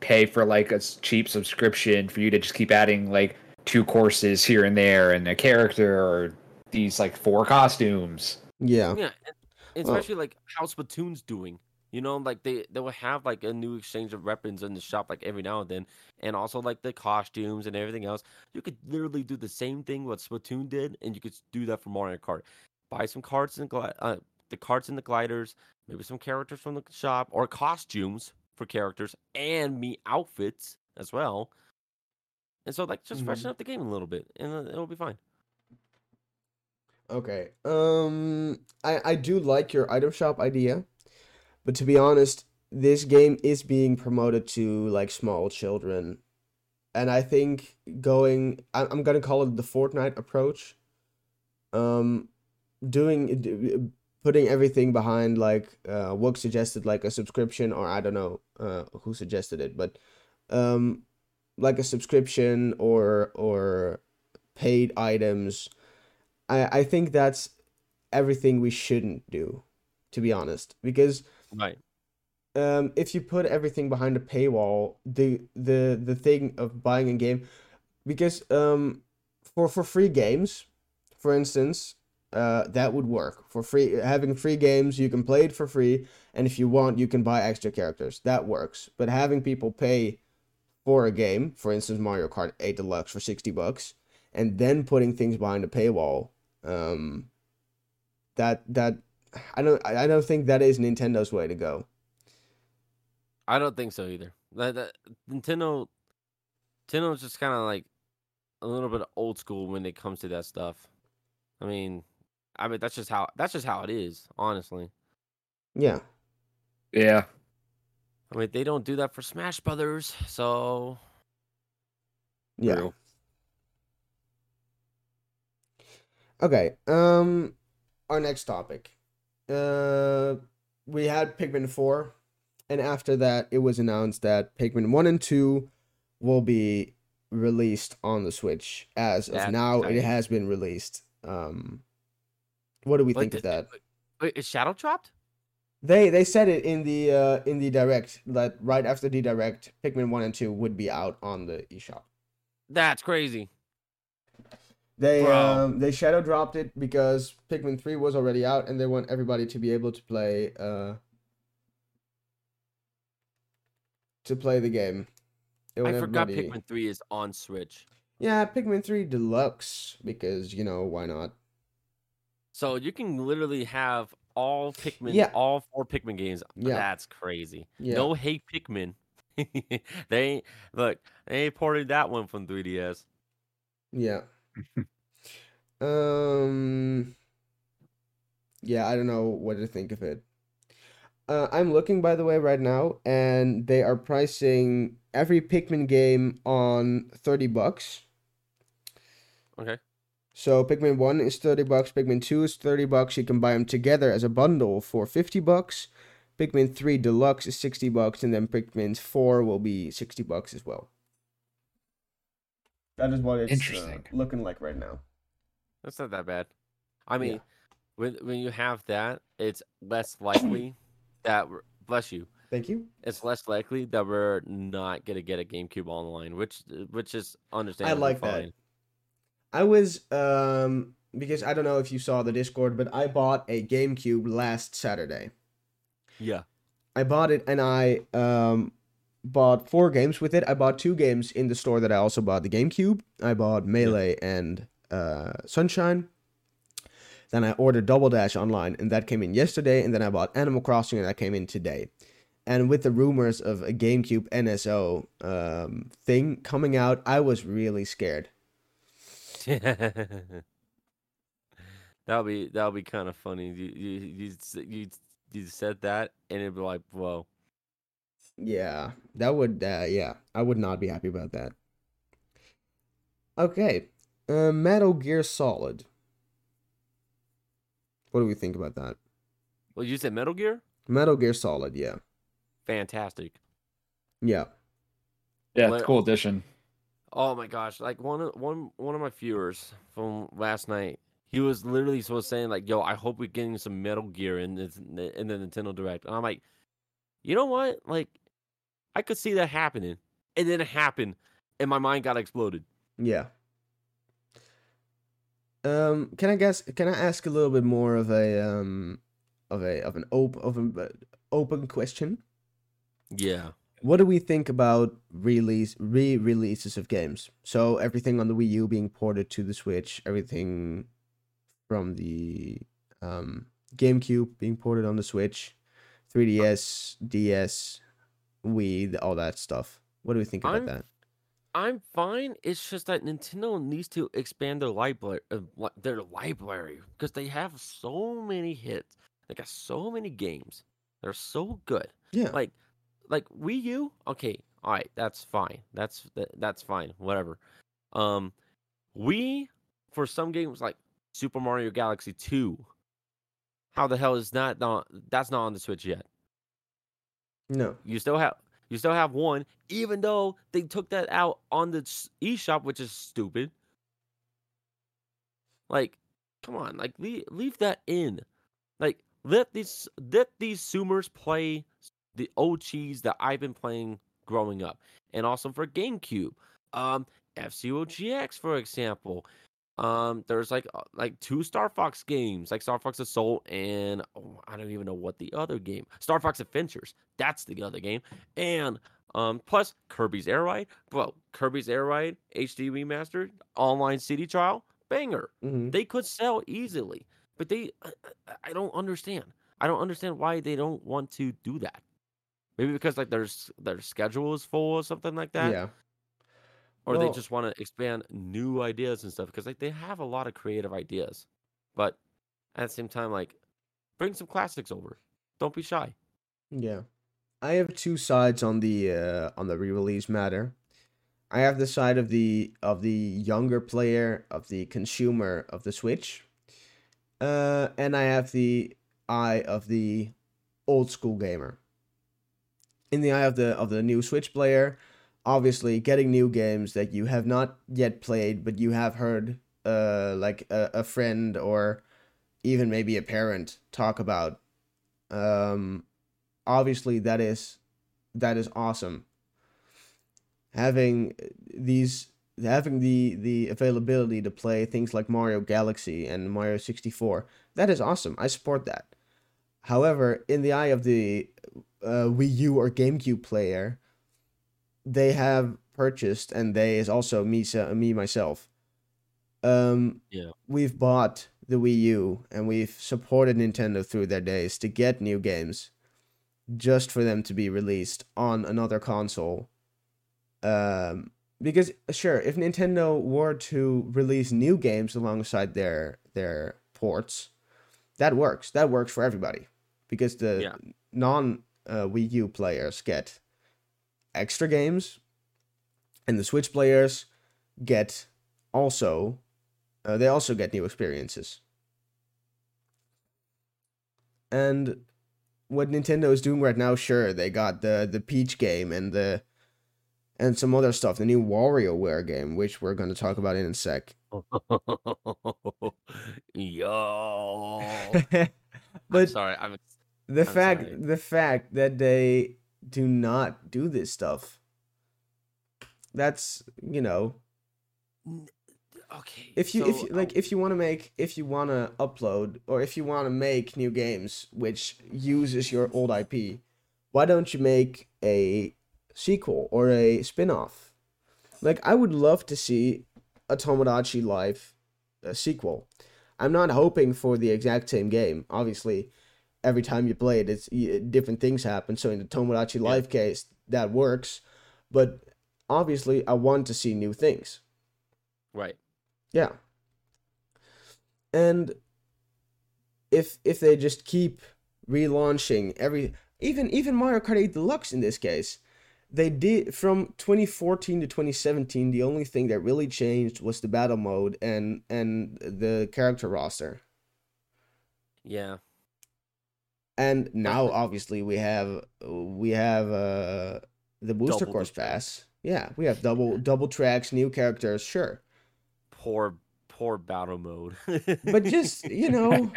[SPEAKER 3] pay for like a cheap subscription for you to just keep adding like two courses here and there and a character or these like four costumes.
[SPEAKER 1] Yeah.
[SPEAKER 2] Yeah, and and
[SPEAKER 1] Well-
[SPEAKER 2] especially like how Splatoon's doing. You know, like they they will have like a new exchange of weapons in the shop like every now and then, and also like the costumes and everything else. You could literally do the same thing what Splatoon did, and you could do that for Mario Kart. Buy some carts and gli- uh, the carts and the gliders, maybe some characters from the shop or costumes for characters and me outfits as well. And so like just freshen
[SPEAKER 1] Mhm.
[SPEAKER 2] up the game a little bit, and uh, it'll be fine.
[SPEAKER 1] Okay. Um I I do like your item shop idea, but to be honest, this game is being promoted to like small children. And I think going I'm going to call it the Fortnite approach. Um doing putting everything behind like uh Wook suggested like a subscription or I don't know uh who suggested it, but um like a subscription or or paid items I, I think that's everything we shouldn't do, to be honest. Because
[SPEAKER 2] Right.
[SPEAKER 1] um, if you put everything behind a paywall, the the the thing of buying a game, because um, for for free games, for instance, uh, that would work. For free having free games, you can play it for free, and if you want, you can buy extra characters. That works. But having people pay for a game, for instance, Mario Kart 8 Deluxe for 60 bucks, and then putting things behind a paywall, um, that that I don't I I don't think that is Nintendo's way to go.
[SPEAKER 2] I don't think so either. That, that Nintendo, Nintendo's just kind of like a little bit old school when it comes to that stuff. I mean, I mean that's just how that's just how it is, honestly.
[SPEAKER 1] Yeah.
[SPEAKER 3] Yeah.
[SPEAKER 2] I mean, they don't do that for Smash Brothers, so
[SPEAKER 1] Yeah.
[SPEAKER 3] True.
[SPEAKER 1] Okay. Um our next topic. Uh we had Pikmin 4 and after that it was announced that Pikmin 1 and 2 will be released on the Switch. As of
[SPEAKER 2] That's
[SPEAKER 1] now it has been released. Um what do we
[SPEAKER 2] Wait,
[SPEAKER 1] think of
[SPEAKER 2] did-
[SPEAKER 1] that?
[SPEAKER 2] Wait, is Shadow dropped?
[SPEAKER 1] They they said it in the uh, in the direct that right after the direct, Pikmin one and two would be out on the eShop.
[SPEAKER 2] That's crazy.
[SPEAKER 1] They um they shadow dropped it because Pikmin three was already out, and they want everybody to be able to play uh to play the game.
[SPEAKER 2] I forgot
[SPEAKER 1] everybody-
[SPEAKER 2] Pikmin 3 is on Switch.
[SPEAKER 1] Yeah, Pikmin three Deluxe because you know why not?
[SPEAKER 2] So you can literally have all Pikmin,
[SPEAKER 1] Yeah.
[SPEAKER 2] all four Pikmin games.
[SPEAKER 1] Yeah.
[SPEAKER 2] That's crazy.
[SPEAKER 1] Yeah.
[SPEAKER 2] No hate Pikmin. they ain't look, they ported that one from 3DS.
[SPEAKER 1] Yeah. um. Yeah, I don't know what to think of it. Uh, I'm looking, by the way, right now, and they are pricing every Pikmin game on thirty bucks.
[SPEAKER 2] Okay.
[SPEAKER 1] So Pikmin one is thirty bucks. Pikmin two is thirty bucks. You can buy them together as a bundle for fifty bucks. Pikmin three Deluxe is sixty bucks, and then Pikmin four will be sixty bucks as well. That is what it's uh, looking like right now.
[SPEAKER 2] That's not that bad. I mean,
[SPEAKER 1] Yeah.
[SPEAKER 2] when when you have that, it's less likely that we're, bless you.
[SPEAKER 1] Thank you.
[SPEAKER 2] It's less likely that we're not gonna get a GameCube online, which which is understandable.
[SPEAKER 1] I like that. I was um because I don't know if you saw the Discord, but I bought a GameCube last Saturday.
[SPEAKER 2] Yeah.
[SPEAKER 1] I bought it and I um bought four games with it. I bought two games in the store that I also bought the GameCube. I bought Melee and uh Sunshine. Then I ordered Double Dash online and that came in yesterday and then I bought Animal Crossing and that came in today. And with the rumors of a GameCube NSO um thing coming out, I was really scared.
[SPEAKER 2] that'll be that'll be kind of funny. You you you you, you said that, and it'd be like, whoa.
[SPEAKER 1] Yeah, that would uh, yeah, I would not be happy about that. Okay. Uh, Metal Gear Solid. What do we think about that?
[SPEAKER 2] Well, you said Metal Gear,
[SPEAKER 1] Metal Gear Solid, yeah.
[SPEAKER 2] fantastic.
[SPEAKER 1] Yeah.
[SPEAKER 3] Yeah,
[SPEAKER 2] Like-
[SPEAKER 3] it's a cool addition.
[SPEAKER 2] Oh my gosh! Like one of one one of my viewers from last night, he was literally so saying like, "Yo, I hope we're getting some Metal Gear in this in the Nintendo Direct." And I'm like, you know what? Like, I could see that happening, and then it happened, and my mind got exploded.
[SPEAKER 1] Yeah. Um can I guess can I ask a little bit more of a um of a of an open of an uh, open question?
[SPEAKER 2] Yeah.
[SPEAKER 1] What do we think about release re-releases of games? So everything on the Wii U being ported to the Switch, everything from the um, GameCube being ported on the Switch, 3DS, DS, Wii, all that stuff. What do we think about
[SPEAKER 2] I'm-
[SPEAKER 1] that?
[SPEAKER 2] I'm fine. It's just that Nintendo needs to expand their library, uh, their library, because they have so many hits. They got so many games. They're so good.
[SPEAKER 1] Yeah.
[SPEAKER 2] Like, like Wii U. Okay, all right, that's fine. That's that, that's fine. Whatever. Um, Wii for some games like Super Mario Galaxy Two. How the hell is that not? That's not on the Switch yet.
[SPEAKER 1] No.
[SPEAKER 2] You still have you still have one, even though they took that out on the eShop, which is stupid. Like, come on, like leave, leave that in. Like, let these let these Zoomers play the old cheese that I've been playing growing up, and also for GameCube. Um, F Zero GX, for example. Um, there's like uh, like two Star Fox games, like Star Fox Assault and oh, I don't even know what the other game. Star Fox Adventures. That's the other game. And um, plus Kirby's Air Ride. Well, Kirby's Air Ride HD remastered online CD trial banger.
[SPEAKER 1] hmm
[SPEAKER 2] They could sell easily, but they I, I- I don't understand. I don't understand why they don't want to do that. Maybe because like their their schedule is full or something like that
[SPEAKER 1] Yeah.
[SPEAKER 2] Or they just want to expand new ideas and stuff because like they have a lot of creative ideas but at the same time like bring some classics over don't be shy
[SPEAKER 1] Yeah. I have two sides on the uh, on the re-release matter. I have the side of the of the younger player, of the consumer of the Switch. Uh, and I have the eye of the old school gamer. In the eye of the of the new Switch player, obviously getting new games that you have not yet played but you have heard uh like a, a friend or even maybe a parent talk about Um, obviously that is that is awesome. Having these having the the availability to play things like Mario Galaxy and Mario 64, that is awesome. I support that. However, in the eye of the uh, Wii U or GameCube player, they have purchased, and they is also me, me myself. Um,
[SPEAKER 2] Yeah.
[SPEAKER 1] we've bought the Wii U and we've supported Nintendo through their days to get new games, just for them to be released on another console. Um, because sure, if Nintendo were to release new games alongside their their ports, that works. That works for everybody, because the
[SPEAKER 2] Yeah.
[SPEAKER 1] non uh, Wii U players get extra games, and the Switch players get also uh, they also get new experiences. And what Nintendo is doing right now, sure, they got the the Peach game and the and some other stuff, the new WarioWare game, which we're going to talk about in a sec.
[SPEAKER 2] Yo.
[SPEAKER 1] but
[SPEAKER 2] I'm sorry. I'm
[SPEAKER 1] the
[SPEAKER 2] I'm
[SPEAKER 1] fact
[SPEAKER 2] sorry.
[SPEAKER 1] the fact that they do not do this stuff. That's you know.
[SPEAKER 2] Okay.
[SPEAKER 1] if you if you, like if you want to make if you want to upload or if you want to make new games which uses your old IP why don't you make a sequel or a spin-off? Like I would love to see a Tomodachi Life uh, sequel. I'm not hoping for the exact same game obviously every time you play it it's different things happen so in the Tomodachi
[SPEAKER 2] Yeah.
[SPEAKER 1] Life case that works but obviously I want to see new things
[SPEAKER 2] right.
[SPEAKER 1] yeah. And if if they just keep relaunching every even even Mario Kart 8 Deluxe in this case, they did from 2014 to 2017 the only thing that really changed was the battle mode and and the character roster.
[SPEAKER 2] Yeah.
[SPEAKER 1] And now obviously we have we have uh the booster
[SPEAKER 2] Double
[SPEAKER 1] course pass. Yeah, we have double double tracks, new characters, sure.
[SPEAKER 2] Poor, poor battle mode.
[SPEAKER 1] But just, you know,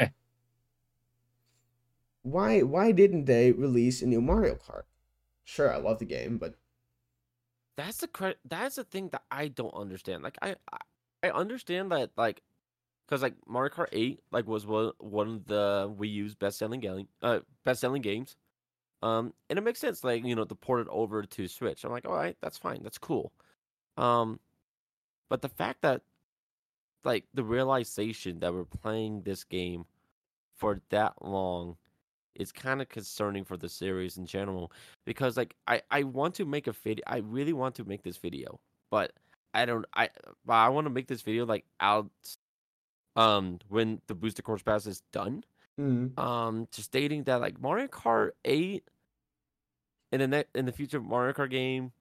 [SPEAKER 1] why why didn't they release a new Mario Kart? Sure, I love the game, but
[SPEAKER 2] that's the cre- that's the thing that I don't understand. Like I, I understand that like because like Mario Kart Eight like was one one of the Wii U's best selling game uh best selling games. Um, and it makes sense like you know to port it over to Switch. I'm like, all right, that's fine, that's cool. Um, but the fact that like the realization that we're playing this game for that long is kind of concerning for the series in general because like I I want to make a video I really want to make this video but I don't I but I want to make this video like out um when the booster course pass is done um just stating that like Mario Kart 8 in the ne- in the future Mario Kart game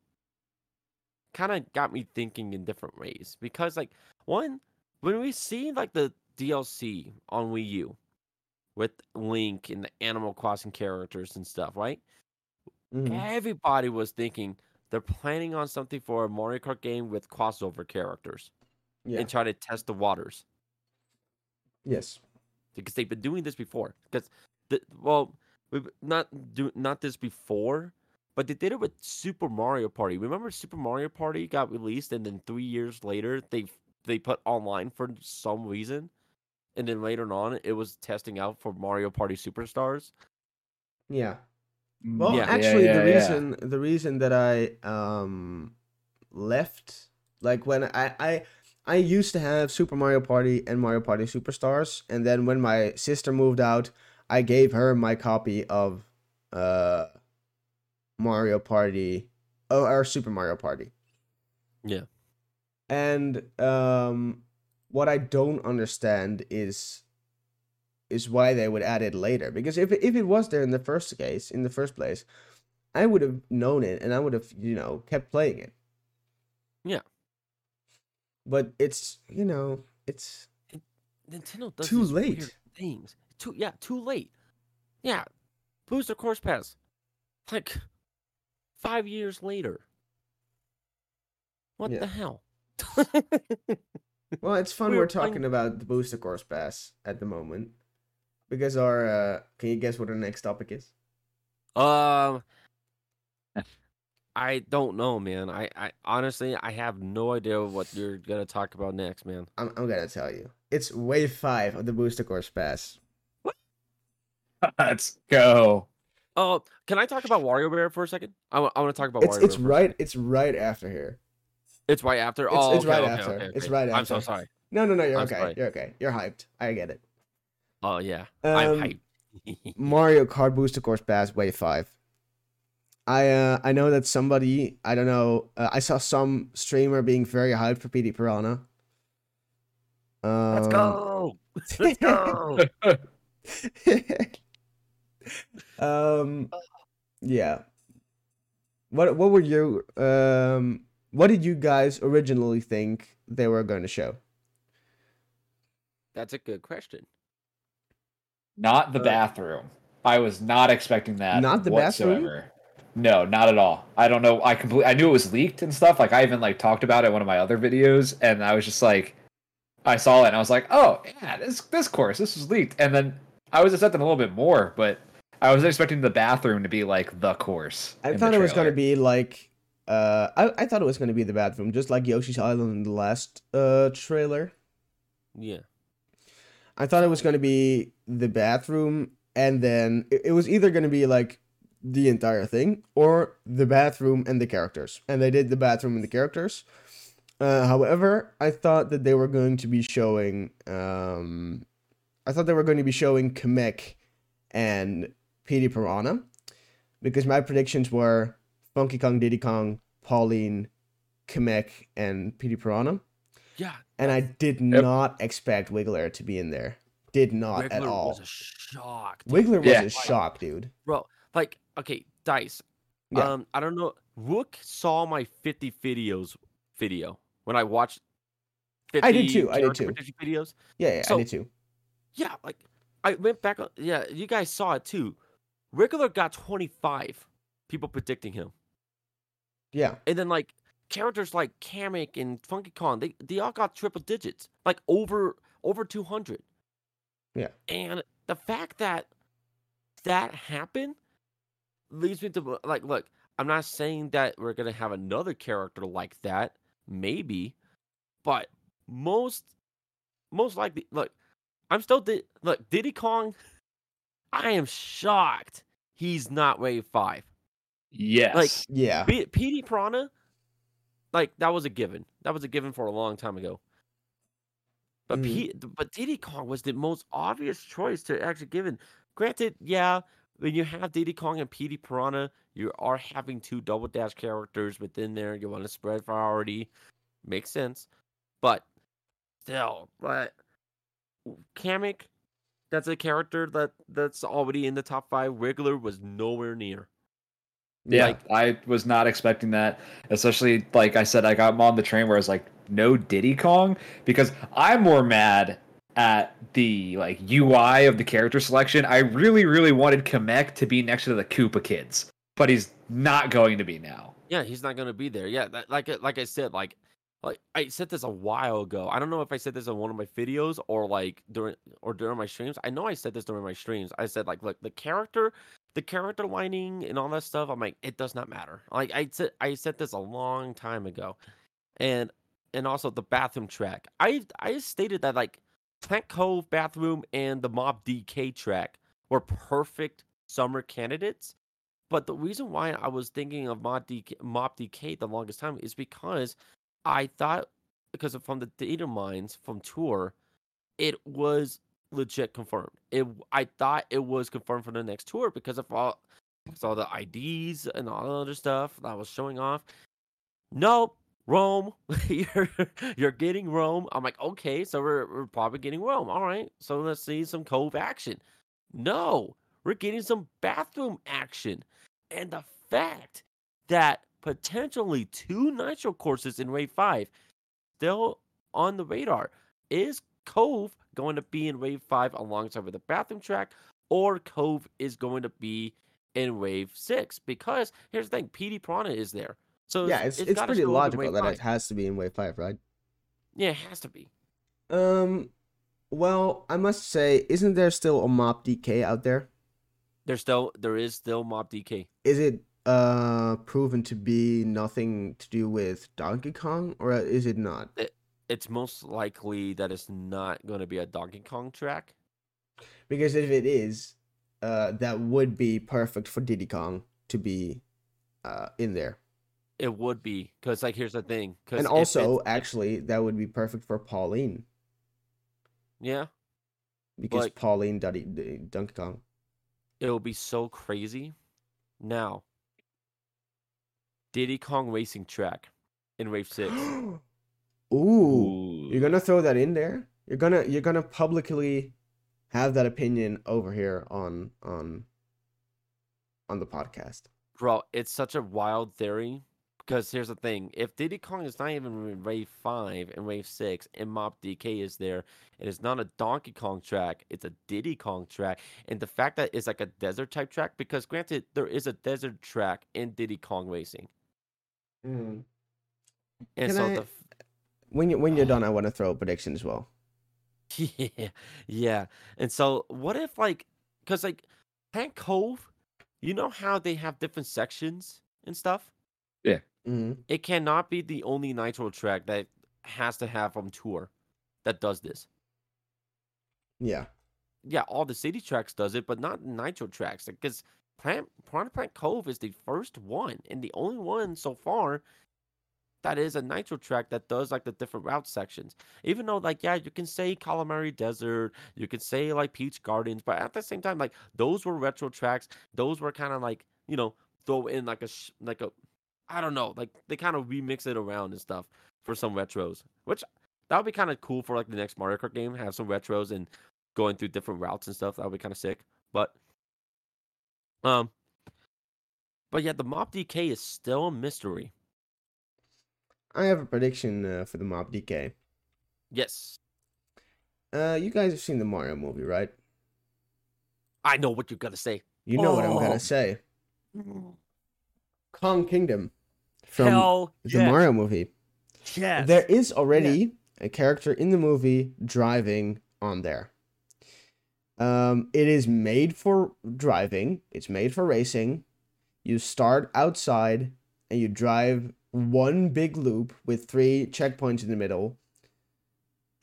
[SPEAKER 2] kind of got me thinking in different ways because like one when we see like the DLC on Wii U with Link and the Animal Crossing characters and stuff, right?
[SPEAKER 1] Mhm.
[SPEAKER 2] Everybody was thinking they're planning on something for a Mario Kart game with crossover characters
[SPEAKER 1] yeah,
[SPEAKER 2] and try to test the waters
[SPEAKER 1] yes,
[SPEAKER 2] because they've been doing this before. Because the well, we've not do not this before, but they did it with Super Mario Party. Remember Super Mario Party got released and then three years later they they put online for some reason, and then later on it was testing out for Mario Party Superstars.
[SPEAKER 1] yeah. Well,
[SPEAKER 2] Yeah.
[SPEAKER 1] actually,
[SPEAKER 3] yeah,
[SPEAKER 1] the
[SPEAKER 3] yeah.
[SPEAKER 1] reason the reason that I um left like when I I I used to have Super Mario Party and Mario Party Superstars, and then when my sister moved out, I gave her my copy of uh Mario Party, oh, or Super Mario Party.
[SPEAKER 2] Yeah.
[SPEAKER 1] And um, what I don't understand is is why they would add it later. Because if if it was there in the first case, in the first place, I would have known it and I would have you know kept playing it.
[SPEAKER 2] Yeah.
[SPEAKER 1] But it's you know it's
[SPEAKER 2] Nintendo does
[SPEAKER 1] Too late.
[SPEAKER 2] things. Too yeah, too late. Yeah, booster course pass, like five years later. What
[SPEAKER 1] Yeah.
[SPEAKER 2] the hell?
[SPEAKER 1] well, it's fun
[SPEAKER 2] We were playing-
[SPEAKER 1] talking about the booster course pass at the moment. Because our uh, can you guess what our next topic is?
[SPEAKER 2] Um, I don't know, man. I, I honestly, I have no idea what you're gonna talk about next, man.
[SPEAKER 1] I'm, I'm gonna tell you. It's wave five of the booster course pass. What?
[SPEAKER 3] Let's go.
[SPEAKER 2] Oh, can I talk about WarioWare for a second? I want to talk about
[SPEAKER 1] It's
[SPEAKER 2] WarioWare.
[SPEAKER 1] it's
[SPEAKER 2] for
[SPEAKER 1] right.
[SPEAKER 2] second.
[SPEAKER 1] It's right after here.
[SPEAKER 2] It's right after.
[SPEAKER 1] It's-
[SPEAKER 2] oh,
[SPEAKER 1] it's
[SPEAKER 2] okay,
[SPEAKER 1] right
[SPEAKER 2] okay,
[SPEAKER 1] after.
[SPEAKER 2] okay,
[SPEAKER 1] It's
[SPEAKER 2] okay.
[SPEAKER 1] right
[SPEAKER 2] I'm so sorry.
[SPEAKER 1] No, no, no. You're
[SPEAKER 2] I'm
[SPEAKER 1] okay.
[SPEAKER 2] sorry.
[SPEAKER 1] You're okay. You're hyped. I get it.
[SPEAKER 2] Oh yeah,
[SPEAKER 1] Um,
[SPEAKER 2] I'm hyped.
[SPEAKER 1] Mario Kart Booster Course Pass Wave Five. I uh I know that somebody I don't know uh, I saw some streamer being very hyped for Petey Piranha. Um,
[SPEAKER 2] Let's go. Let's go.
[SPEAKER 1] um, yeah. What what were you um what did you guys originally think they were going to show?
[SPEAKER 2] That's a good question.
[SPEAKER 3] Not the
[SPEAKER 2] Uh,
[SPEAKER 3] bathroom. I was not expecting that.
[SPEAKER 1] Not the bathroom?
[SPEAKER 3] Whatsoever. No, not at all. I don't know. I completely. I knew it was leaked and stuff. Like I even like talked about it in one of my other videos, and I was just like, I saw it and I was like, oh yeah, this this course, this was leaked, and then I was expecting a little bit more, but I was expecting the bathroom to be like the course.
[SPEAKER 1] I thought it was going to be like uh I, I thought it was going to be the bathroom just like Yoshi's Island in the last uh trailer.
[SPEAKER 2] Yeah.
[SPEAKER 1] I thought it was going to be the bathroom and then it, it was either going to be like the entire thing or the bathroom and the characters. And they did the bathroom and the characters. Uh, however, I thought that they were going to be showing um I thought they were going to be showing Kamek and Petey Piranha because my predictions were Funky Kong, Diddy Kong, Pauline, Kamek, and Petey Piranha.
[SPEAKER 2] Yeah.
[SPEAKER 1] And I did
[SPEAKER 3] Yep.
[SPEAKER 1] not expect Wiggler to be in there. Did not at all.
[SPEAKER 2] Wiggler
[SPEAKER 1] all.
[SPEAKER 2] was a shock. dude.
[SPEAKER 1] Wiggler was
[SPEAKER 3] Yeah.
[SPEAKER 1] a shock, dude.
[SPEAKER 2] bro. Like, okay, Dice.
[SPEAKER 1] Yeah.
[SPEAKER 2] Um, I don't know. Rook saw my 50 videos video when I watched 50
[SPEAKER 1] I did too, I did too.
[SPEAKER 2] videos.
[SPEAKER 1] Yeah, yeah,
[SPEAKER 2] So-
[SPEAKER 1] I did too.
[SPEAKER 2] Yeah, like I went back. on Yeah, you guys saw it too. Wiggler got 25 people predicting him,
[SPEAKER 1] Yeah.
[SPEAKER 2] and then like characters like Kamek and Funky Kong, they they all got triple digits, like over over 200.
[SPEAKER 1] Yeah.
[SPEAKER 2] And the fact that that happened leads me to like, look, I'm not saying that we're gonna have another character like that, maybe, but most most likely, look, I'm still di- look Diddy Kong. I am shocked he's not wave five.
[SPEAKER 3] Yes.
[SPEAKER 1] Like yeah.
[SPEAKER 2] P- Petey Piranha, like that was a given. That was a given for a long time ago. But mm. P- but Diddy Kong was the most obvious choice to actually given. Granted, yeah, when you have Diddy Kong and Petey Piranha, you are having two double dash characters within there. You want to spread priority, makes sense. But still, but Kamek, that's a character that that's already in the top five. Wiggler was nowhere near.
[SPEAKER 3] Yeah,
[SPEAKER 2] Like-
[SPEAKER 3] I was not expecting that. Especially like I said, I got him on the train where I was like, no Diddy Kong, because I'm more mad at the like UI of the character selection. I really, really wanted Kamek to be next to the Koopa kids, but he's not going to be now.
[SPEAKER 2] Yeah, he's not gonna be there. Yeah, that, like I- like I said, like like I said this a while ago. I don't know if I said this in one of my videos or like during or during my streams. I know I said this during my streams. I said like, look, the character, the character lining and all that stuff. I'm like, it does not matter. Like I said, I said this a long time ago, and and also the bathroom track. I I stated that like Plant Cove bathroom and the Mob DK track were perfect summer candidates. But the reason why I was thinking of Mob DK, Mob DK the longest time is because I thought because from the data mines from tour, it was legit confirmed. It I thought it was confirmed for the next tour because of all, all the IDs and all the other stuff that was showing off. Nope, Rome. you're you're getting Rome. I'm like, okay, so we're we're probably getting Rome. All right, so let's see some Cove action. No, we're getting some bathroom action, and the fact that potentially two nitro courses in Wave Five still on the radar is Cove going to be in Wave Five alongside with the bathroom track, or Cove is going to be in Wave Six? Because here's the thing, Petey Piranha is there. So
[SPEAKER 1] Yeah, it's it's
[SPEAKER 2] gotta
[SPEAKER 1] pretty
[SPEAKER 2] show up in
[SPEAKER 1] logical that
[SPEAKER 2] five.
[SPEAKER 1] it has to be in wave five, right?
[SPEAKER 2] Yeah, it has to be.
[SPEAKER 1] Um, Well, I must say, isn't there still a Mob DK out there?
[SPEAKER 2] There's still there is still Mob DK.
[SPEAKER 1] Is it uh proven to be nothing to do with Donkey Kong, or is it not?
[SPEAKER 2] It's most likely that it's not going to be a Donkey Kong track.
[SPEAKER 1] Because if it is, uh, that would be perfect for Diddy Kong to be uh in there.
[SPEAKER 2] It would be because like here's the thing.
[SPEAKER 1] And also,
[SPEAKER 2] it's-
[SPEAKER 1] actually, that would be perfect for Pauline
[SPEAKER 2] yeah,
[SPEAKER 1] because
[SPEAKER 2] Like-
[SPEAKER 1] Pauline Duddy, D- Donkey Kong.
[SPEAKER 2] it will be so crazy. Now, Diddy Kong Racing Track in Wave Six.
[SPEAKER 1] Ooh, you're gonna throw that in there? You're gonna you're gonna publicly have that opinion over here on on on the podcast.
[SPEAKER 2] Bro, it's such a wild theory because here's the thing: if Diddy Kong is not even in Wave Five and Wave Six, and Mob DK is there, it is not a Donkey Kong track; it's a Diddy Kong track. And the fact that it's like a desert type track, because granted, there is a desert track in Diddy Kong Racing, mm. and
[SPEAKER 1] Can
[SPEAKER 2] so
[SPEAKER 1] I-
[SPEAKER 2] the f-
[SPEAKER 1] When you when you're uh-huh. done, I want to throw a prediction as well.
[SPEAKER 2] yeah, yeah. And so, what if like, because like, Tank Cove, you know how they have different sections and stuff.
[SPEAKER 1] Hmm
[SPEAKER 2] It cannot be the only Nitro track that has to have on tour that does this.
[SPEAKER 1] Yeah,
[SPEAKER 2] Yeah, all the city tracks does it, but not Nitro tracks. Because Plant Piranha Plant Cove is the first one and the only one so far that is a Nitro track that does like the different route sections. Even though, like, yeah, you can say Calamari Desert, you can say like Peach Gardens, but at the same time, like those were retro tracks. Those were kind of like you know throw in like a sh- like a I don't know, like they kind of remix it around and stuff for some retros, which that would be kind of cool for like the next Mario Kart game. Have some retros and going through different routes and stuff. That would be kind of sick. But um, but yeah, the Mob DK is still a mystery.
[SPEAKER 1] I have a prediction uh, for the Mob DK.
[SPEAKER 2] Yes,
[SPEAKER 1] Uh, you guys have seen the Mario movie, right?
[SPEAKER 2] I know what you're gonna say.
[SPEAKER 1] You know what I'm
[SPEAKER 2] Oh.
[SPEAKER 1] gonna say. Kong Kingdom from
[SPEAKER 2] Hell
[SPEAKER 1] the
[SPEAKER 2] yes.
[SPEAKER 1] Mario movie.
[SPEAKER 2] Yes.
[SPEAKER 1] There is already a character in the movie driving on there. Um, it is made for driving. It's made for racing. You start outside and you drive one big loop with three checkpoints in the middle,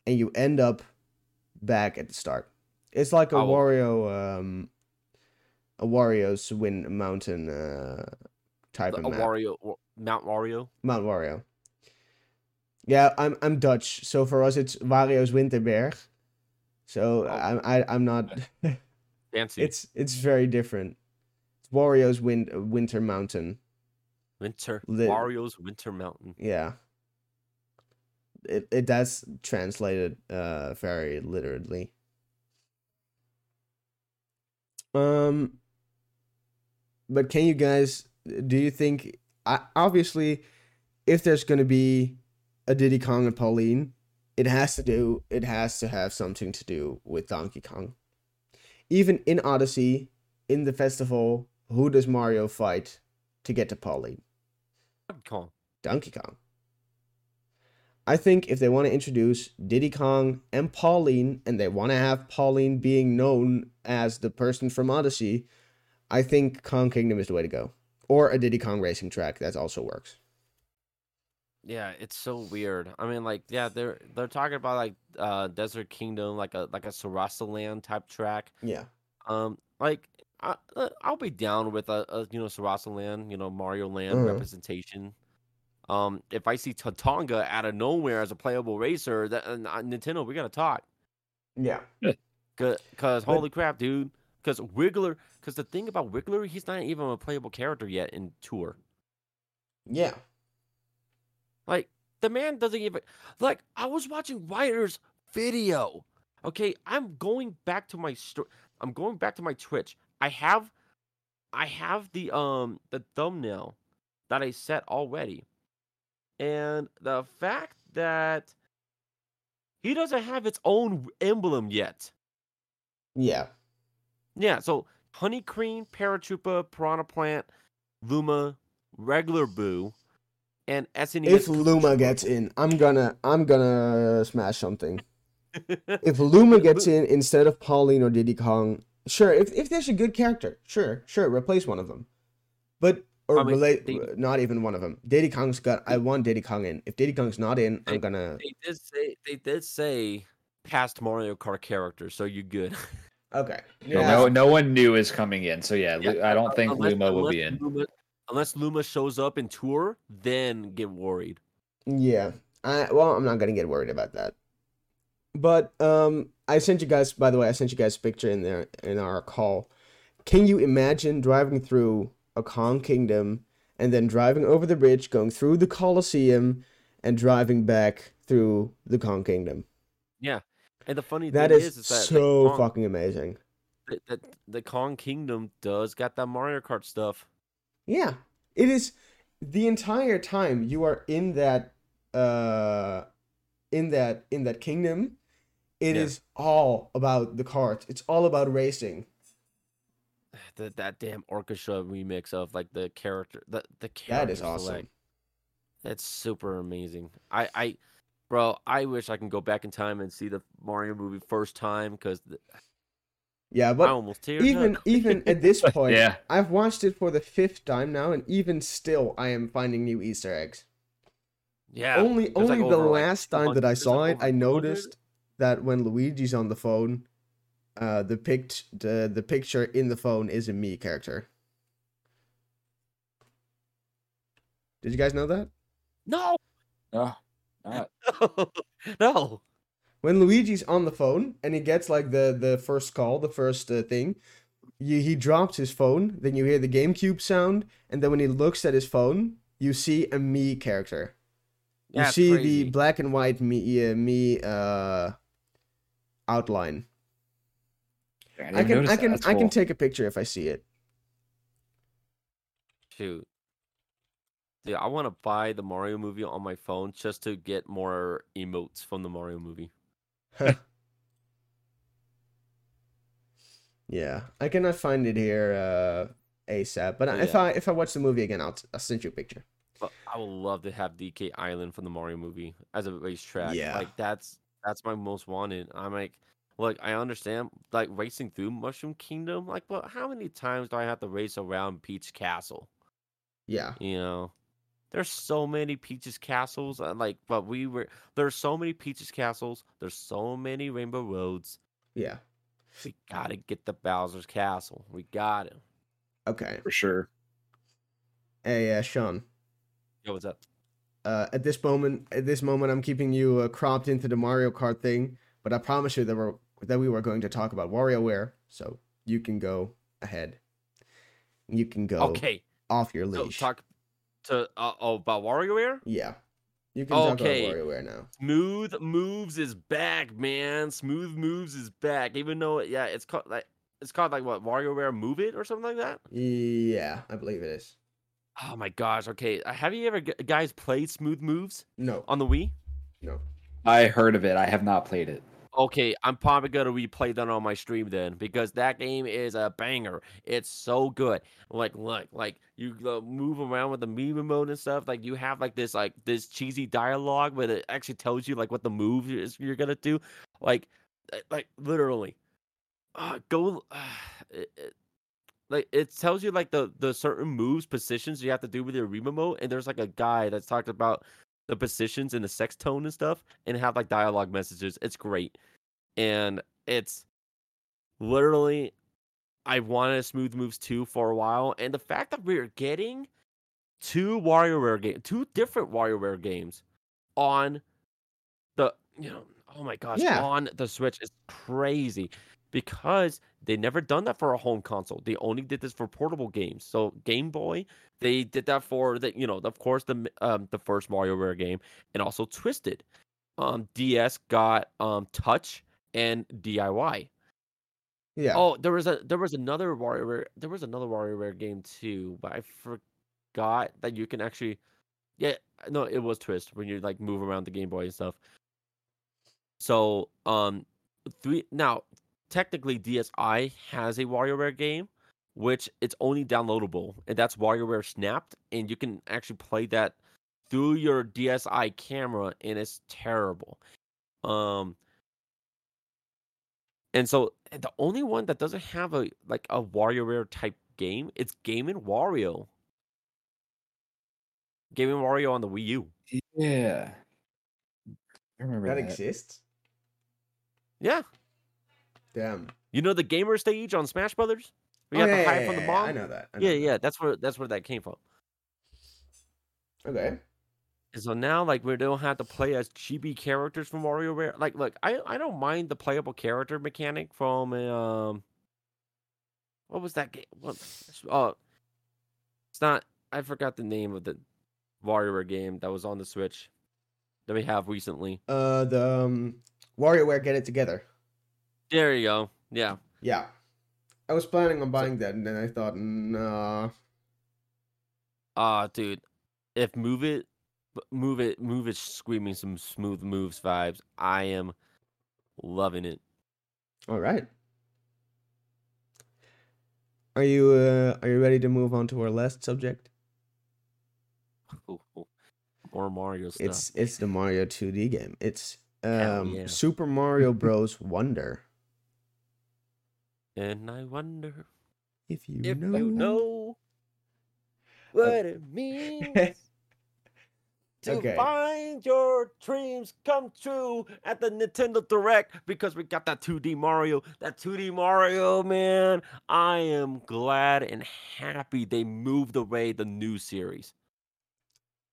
[SPEAKER 1] and you end up back at the start. It's like a
[SPEAKER 2] will-
[SPEAKER 1] Wario, um, a Wario's Wind Mountain uh, type
[SPEAKER 2] a
[SPEAKER 1] of map.
[SPEAKER 2] A Wario, Wa- Mount Wario.
[SPEAKER 1] Mount Wario. Yeah, I'm I'm Dutch, so for us it's Wario's Winterberg. So
[SPEAKER 2] Oh.
[SPEAKER 1] I'm I, I'm not.
[SPEAKER 2] Fancy.
[SPEAKER 1] it's it's very different. It's Wario's Win, Winter Mountain.
[SPEAKER 2] Winter.
[SPEAKER 1] Lit-
[SPEAKER 2] Wario's Winter Mountain.
[SPEAKER 1] Yeah. It it that's translated uh very literally. Um. But can you guys? Do you think? I obviously, if there's gonna be a Diddy Kong and Pauline, it has to do. It has to have something to do with Donkey Kong. Even in Odyssey, in the festival, who does Mario fight to get to Pauline?
[SPEAKER 2] Donkey Kong.
[SPEAKER 1] Donkey Kong. I think if they want to introduce Diddy Kong and Pauline, and they want to have Pauline being known as the person from Odyssey, I think Kong Kingdom is the way to go. Or a Diddy Kong racing track that also works.
[SPEAKER 2] Yeah, it's so weird. I mean, like, yeah, they're they're talking about like uh Desert Kingdom, like a like a Sarasa Land type track.
[SPEAKER 1] Yeah.
[SPEAKER 2] Um, like I uh, I'll be down with a, a you know Sarasa Land, you know Mario Land
[SPEAKER 1] Uh-huh.
[SPEAKER 2] representation. Um, if I see Tatanga out of nowhere as a playable racer, that uh, Nintendo, we gotta talk.
[SPEAKER 1] Yeah.
[SPEAKER 2] Cause, cause holy crap, dude. Cause Wiggler, cause the thing about Wiggler, he's not even a playable character yet in Tour.
[SPEAKER 1] Yeah.
[SPEAKER 2] Like the man doesn't even like. I was watching Ryder's video. Okay, I'm going back to my sto- I'm going back to my Twitch. I have, I have the um the thumbnail that I set already, and the fact that he doesn't have its own emblem yet.
[SPEAKER 1] Yeah.
[SPEAKER 2] Yeah, so Honey Queen, Paratroopa, Piranha Plant, Luma, Regular Boo, and SNES.
[SPEAKER 1] If Luma gets in, I'm gonna I'm gonna smash something. if Luma gets in instead of Pauline or Diddy Kong, sure. If if there's a good character, sure, sure, replace one of them. But or
[SPEAKER 2] I mean,
[SPEAKER 1] relate,
[SPEAKER 2] they-
[SPEAKER 1] not even one of them. Diddy Kong's got. I want Diddy Kong in. If Diddy Kong's not in, I'm gonna.
[SPEAKER 2] They did say they did say past Mario Kart characters, so you good.
[SPEAKER 1] Okay.
[SPEAKER 3] No,
[SPEAKER 1] Yeah.
[SPEAKER 3] no, no one new is coming in. So yeah,
[SPEAKER 2] Yeah,
[SPEAKER 3] I don't think
[SPEAKER 2] Unless-
[SPEAKER 3] Luma will
[SPEAKER 2] unless
[SPEAKER 3] be in.
[SPEAKER 2] Luma, unless Luma shows up in tour, then get worried.
[SPEAKER 1] Yeah. I well, I'm not gonna get worried about that. But um, I sent you guys. By the way, I sent you guys a picture in there in our call. Can you imagine driving through a Kong Kingdom and then driving over the bridge, going through the Colosseum, and driving back through the Kong Kingdom?
[SPEAKER 2] Yeah, and the funny
[SPEAKER 1] That
[SPEAKER 2] thing
[SPEAKER 1] is,
[SPEAKER 2] is, is that
[SPEAKER 1] so
[SPEAKER 2] Kong-
[SPEAKER 1] fucking amazing.
[SPEAKER 2] that, that the Kong Kingdom does got that Mario Kart stuff.
[SPEAKER 1] Yeah, it is the entire time you are in that uh in that in that kingdom. It is
[SPEAKER 2] Yeah.
[SPEAKER 1] all about the carts. It's all about racing.
[SPEAKER 2] The, that damn orchestra remix of like the character, the the
[SPEAKER 1] That
[SPEAKER 2] character that
[SPEAKER 1] is awesome.
[SPEAKER 2] select. It's super amazing. I I, bro, I wish I can go back in time and see the Mario movie first time because
[SPEAKER 1] Yeah, but
[SPEAKER 2] I
[SPEAKER 1] but
[SPEAKER 2] almost teared
[SPEAKER 1] even
[SPEAKER 2] up.
[SPEAKER 1] even at this point,
[SPEAKER 3] Yeah.
[SPEAKER 1] I've watched it for the fifth time now, and even still, I am finding new Easter eggs.
[SPEAKER 2] yeah,
[SPEAKER 1] only
[SPEAKER 2] there's, like,
[SPEAKER 1] only the
[SPEAKER 2] over, like,
[SPEAKER 1] last time that I saw it, I
[SPEAKER 2] over 200.
[SPEAKER 1] noticed that when Luigi's on the phone, uh, the pict the the picture in the phone is a Mii character. Did you guys know that?
[SPEAKER 2] No,
[SPEAKER 3] No, not.
[SPEAKER 2] no.
[SPEAKER 1] When Luigi's on the phone and he gets like the the first call, the first uh, thing, you, he drops his phone. Then you hear the GameCube sound, and then when he looks at his phone, you see a Mii character. You
[SPEAKER 2] Yeah,
[SPEAKER 1] see
[SPEAKER 2] crazy.
[SPEAKER 1] the black and white Mii uh, Mii uh outline.
[SPEAKER 3] didn't
[SPEAKER 1] I can I can
[SPEAKER 3] That's
[SPEAKER 1] I can take a picture if I see it.
[SPEAKER 2] Shoot. Dude, I want to buy the Mario movie on my phone just to get more emotes from the Mario movie.
[SPEAKER 1] Yeah, I cannot find it here uh ASAP. But if I if I watch the movie again, I'll I'll send you a picture.
[SPEAKER 2] But I would love to have DK Island from the Mario movie as a racetrack.
[SPEAKER 1] Yeah.
[SPEAKER 2] Like that's that's my most wanted. I'm like, look, I understand like racing through Mushroom Kingdom, like, but how many times do I have to race around Peach Castle?
[SPEAKER 1] Yeah,
[SPEAKER 2] You know, there's so many Peach's castles. uh, Like, but we were there's so many Peach's castles. There's so many Rainbow Roads.
[SPEAKER 1] yeah.
[SPEAKER 2] We gotta get the Bowser's Castle. We got it.
[SPEAKER 1] Okay.
[SPEAKER 3] for sure.
[SPEAKER 1] Hey, uh, Shawn.
[SPEAKER 2] Yo, what's up?
[SPEAKER 1] Uh, at this moment, at this moment, I'm keeping you uh, cropped into the Mario Kart thing. But I promise you that we're that we were going to talk about WarioWare, so you can go ahead. You can go
[SPEAKER 2] Okay,
[SPEAKER 1] off your
[SPEAKER 2] so
[SPEAKER 1] leash.
[SPEAKER 2] talk to uh, oh about WarioWare.
[SPEAKER 1] Yeah, you can talk
[SPEAKER 2] Okay.
[SPEAKER 1] about WarioWare now.
[SPEAKER 2] Smooth Moves is back, man. Smooth Moves is back. Even though, yeah, it's called like it's called like what WarioWare Move It or something like that.
[SPEAKER 1] Yeah, I believe it is.
[SPEAKER 2] Oh my gosh. Okay, uh, have you ever guys played Smooth Moves
[SPEAKER 1] No,
[SPEAKER 2] on the Wii?
[SPEAKER 1] no.
[SPEAKER 3] I heard of it. I have not played it.
[SPEAKER 2] Okay, I'm probably gonna replay that on my stream then because that game is a banger. It's so good. Like, look, like you move around with the Mii mode and stuff. Like you have like this like this cheesy dialogue, but it actually tells you like what the move is you're gonna do. Like, uh, like literally, uh, go. Uh, it, it, like it tells you like the the certain moves positions you have to do with your remote, and there's like a guy that's talked about the positions and the sex tone and stuff, and have like dialogue messages. It's great and it's literally I wanted Smooth Moves 2 for a while, and the fact that we're getting two WarioWare game, two different WarioWare games on the you know, oh my gosh,
[SPEAKER 1] Yeah.
[SPEAKER 2] on the Switch is crazy because they never done that for a home console. They only did this for portable games. So Game Boy, they did that for the you know, of course the um the first WarioWare game and also Twisted. Um DS got um Touch and DIY.
[SPEAKER 1] Yeah.
[SPEAKER 2] Oh, there was a there was another WarioWare there was another WarioWare game too, but I forgot that you can actually yeah, no, it was Twist when you like move around the Game Boy and stuff. So, um three now technically DSi has a WarioWare game which it's only downloadable and that's WarioWare Snapped and you can actually play that through your DSi camera and it's terrible. Um And so eh, the only one that doesn't have a like a WarioWare type game, it's Game and Wario. Game and Wario on the Wii U.
[SPEAKER 3] Yeah. I remember
[SPEAKER 1] That
[SPEAKER 3] that.
[SPEAKER 1] exists.
[SPEAKER 2] Yeah.
[SPEAKER 1] Damn.
[SPEAKER 2] You know the gamer stage on Smash Brothers? We
[SPEAKER 1] Oh,
[SPEAKER 2] got
[SPEAKER 1] yeah,
[SPEAKER 2] the
[SPEAKER 1] yeah,
[SPEAKER 2] high
[SPEAKER 1] yeah,
[SPEAKER 2] from the
[SPEAKER 1] yeah,
[SPEAKER 2] bomb.
[SPEAKER 1] I know that. I
[SPEAKER 2] Yeah,
[SPEAKER 1] know
[SPEAKER 2] yeah, that's where that's where that came from.
[SPEAKER 1] Okay.
[SPEAKER 2] And so now, like, we don't have to play as chibi characters from WarioWare. Like, look, I I don't mind the playable character mechanic from um, what was that game? What? Oh, it's not. I forgot the name of the WarioWare game that was on the Switch that we have recently.
[SPEAKER 1] Uh, the um, WarioWare Get It Together.
[SPEAKER 2] There you go. Yeah.
[SPEAKER 1] Yeah. I was planning on buying that, and then I thought, nah.
[SPEAKER 2] Ah, dude, if move it, move it, move it, screaming some smooth moves vibes. I am loving it.
[SPEAKER 1] All right. Are you uh, are you ready to move on to our last subject?
[SPEAKER 2] More Mario stuff.
[SPEAKER 1] It's it's the Mario 2D game. It's um
[SPEAKER 2] yeah.
[SPEAKER 1] Super Mario Bros. Wonder.
[SPEAKER 2] And I wonder
[SPEAKER 1] If you
[SPEAKER 2] if
[SPEAKER 1] know.
[SPEAKER 2] you know what uh, it means to
[SPEAKER 1] Okay.
[SPEAKER 2] find your dreams come true at the Nintendo Direct because we got that 2D Mario. That 2D Mario, man. I am glad and happy they moved away the new series.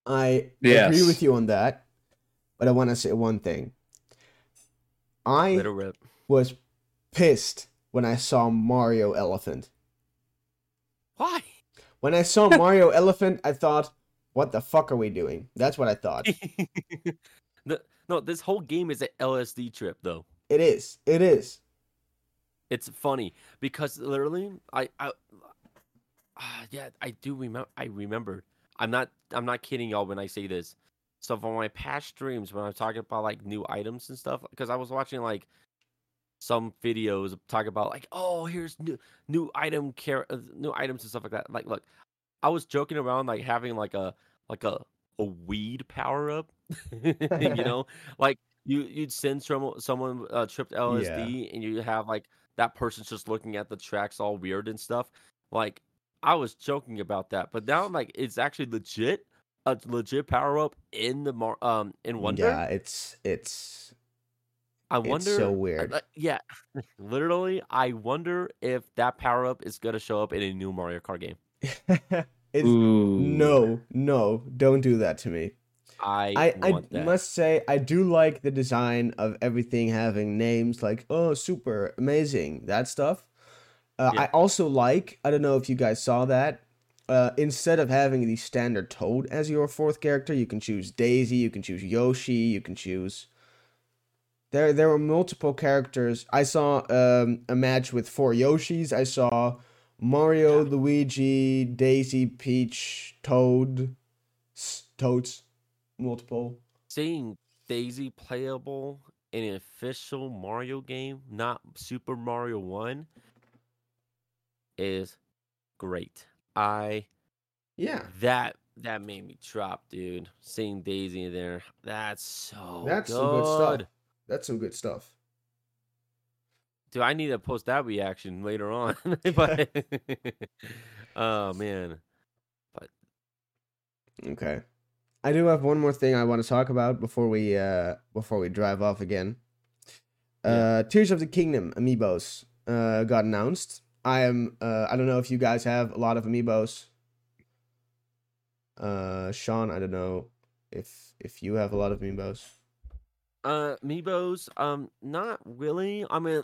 [SPEAKER 1] I
[SPEAKER 3] Yes.
[SPEAKER 1] agree with you on that, but I want to say one thing. I was pissed when I saw Mario Elephant.
[SPEAKER 2] Why?
[SPEAKER 1] When I saw Mario Elephant, I thought, "What the fuck are we doing?" That's what I thought.
[SPEAKER 2] no, no, this whole game is an LSD trip, though.
[SPEAKER 1] It is. It is.
[SPEAKER 2] It's funny because literally, I, I, ah, yeah, I do remember. I remembered. I'm not. I'm not kidding y'all when I say this. So for my past streams, when I'm talking about like new items and stuff, because I was watching like some videos talk about like, oh, here's new new item care, uh, new items and stuff like that. Like, look, I was joking around like having like a like a a weed power up, you know, like you you'd send someone someone uh, tripped LSD and you have like that person's just looking at the tracks all weird and stuff. Like I was joking about that, but now like it's actually legit a legit power up in the mar- um in Wonder.
[SPEAKER 1] Yeah, it's it's
[SPEAKER 2] I
[SPEAKER 1] it's
[SPEAKER 2] wonder.
[SPEAKER 1] so
[SPEAKER 2] uh,
[SPEAKER 1] weird.
[SPEAKER 2] uh, yeah, literally, I wonder if that power up is gonna show up in a new Mario Kart game.
[SPEAKER 1] it's
[SPEAKER 3] Ooh.
[SPEAKER 1] no, no, don't do that to me.
[SPEAKER 2] I
[SPEAKER 1] I, I must say I do like the design of everything having names like oh super amazing that stuff. Uh,
[SPEAKER 2] Yeah.
[SPEAKER 1] I also like I don't know if you guys saw that. Uh, instead of having the standard Toad as your fourth character, you can choose Daisy, you can choose Yoshi, you can choose. There, there were multiple characters. I saw um, a match with four Yoshis. I saw Mario, Luigi, Daisy, Peach, Toad, s- Toads, multiple.
[SPEAKER 2] Seeing Daisy playable in an official Mario game, not Super Mario One, is great. I
[SPEAKER 1] Yeah,
[SPEAKER 2] that that made me drop, dude. Seeing Daisy in there, that's so
[SPEAKER 1] that's
[SPEAKER 2] good.
[SPEAKER 1] some good stuff. That's some good stuff.
[SPEAKER 2] Dude, I need to post that reaction later on. but oh man, But
[SPEAKER 1] Okay. I do have one more thing I want to talk about before we uh before we drive off again. Uh Tears of the Kingdom amiibos uh got announced. I am uh I don't know if you guys have a lot of amiibos. Uh Shawn, I don't know if if you have a lot of amiibos.
[SPEAKER 2] Uh, Meebos, um, not really. I mean,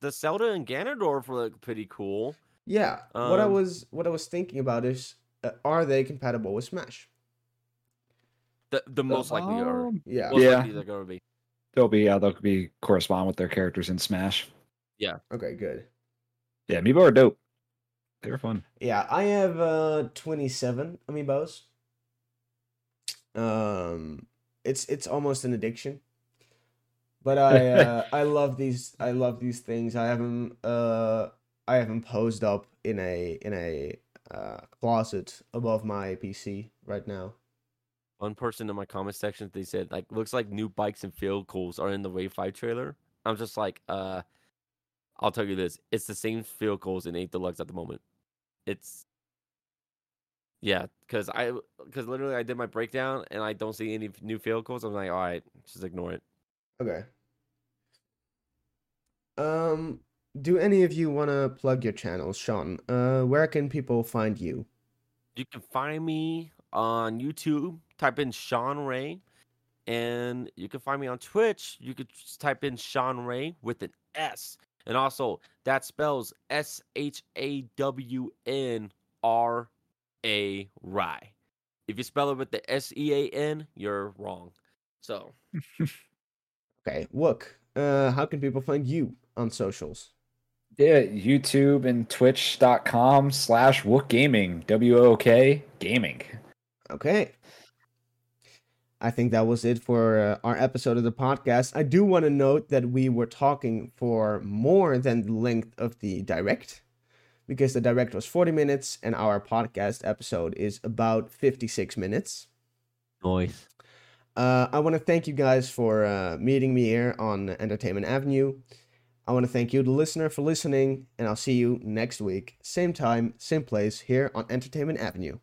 [SPEAKER 2] the Zelda and Ganondorf look pretty cool.
[SPEAKER 1] Yeah. what I
[SPEAKER 2] Um,
[SPEAKER 1] was what I was thinking about is uh, are they compatible with Smash?
[SPEAKER 2] The the most likely are.
[SPEAKER 3] Um,
[SPEAKER 1] Yeah.
[SPEAKER 2] Most
[SPEAKER 3] Yeah.
[SPEAKER 2] they're gonna be.
[SPEAKER 3] They'll be yeah, they'll be correspond with their characters in Smash. Yeah.
[SPEAKER 1] Okay, good.
[SPEAKER 3] Yeah, Amiibo are dope. They're fun.
[SPEAKER 1] Yeah, I have uh 27 amiibos. Um it's it's almost an addiction. But I uh I love these I love these things. I have them uh I have them posed up in a in a uh closet above my PC right now.
[SPEAKER 2] One person in my comment section they said like looks like new bikes and field vehicles are in the Wave Five trailer. I'm just like, uh, I'll tell you this: it's the same field goals in eight deluxe at the moment. It's yeah, because I because literally I did my breakdown and I don't see any new field goals. I'm like, all right, just ignore it.
[SPEAKER 1] Okay. Um, do any of you want to plug your channels, Shawn? Uh, where can people find you?
[SPEAKER 2] You can find me on YouTube. Type in ShawnRay, and you can find me on Twitch. You could type in ShawnRay with an S, and also that spells S H A W N R A Rye. If you spell it with the S E A N, you're wrong. So
[SPEAKER 1] Okay, Wook. Uh, how can people find you on socials?
[SPEAKER 3] Yeah, YouTube and Twitch.com slash Wookgaming. W O K Gaming.
[SPEAKER 1] Okay. I think that was it for uh, our episode of the podcast. I do want to note that we were talking for more than the length of the direct because the direct was 40 minutes and our podcast episode is about 56 minutes.
[SPEAKER 2] noise.
[SPEAKER 1] Uh, I want to thank you guys for uh, meeting me here on Entertainment Avenue. I want to thank you, the listener, for listening, and I'll see you next week, same time, same place, here on Entertainment Avenue.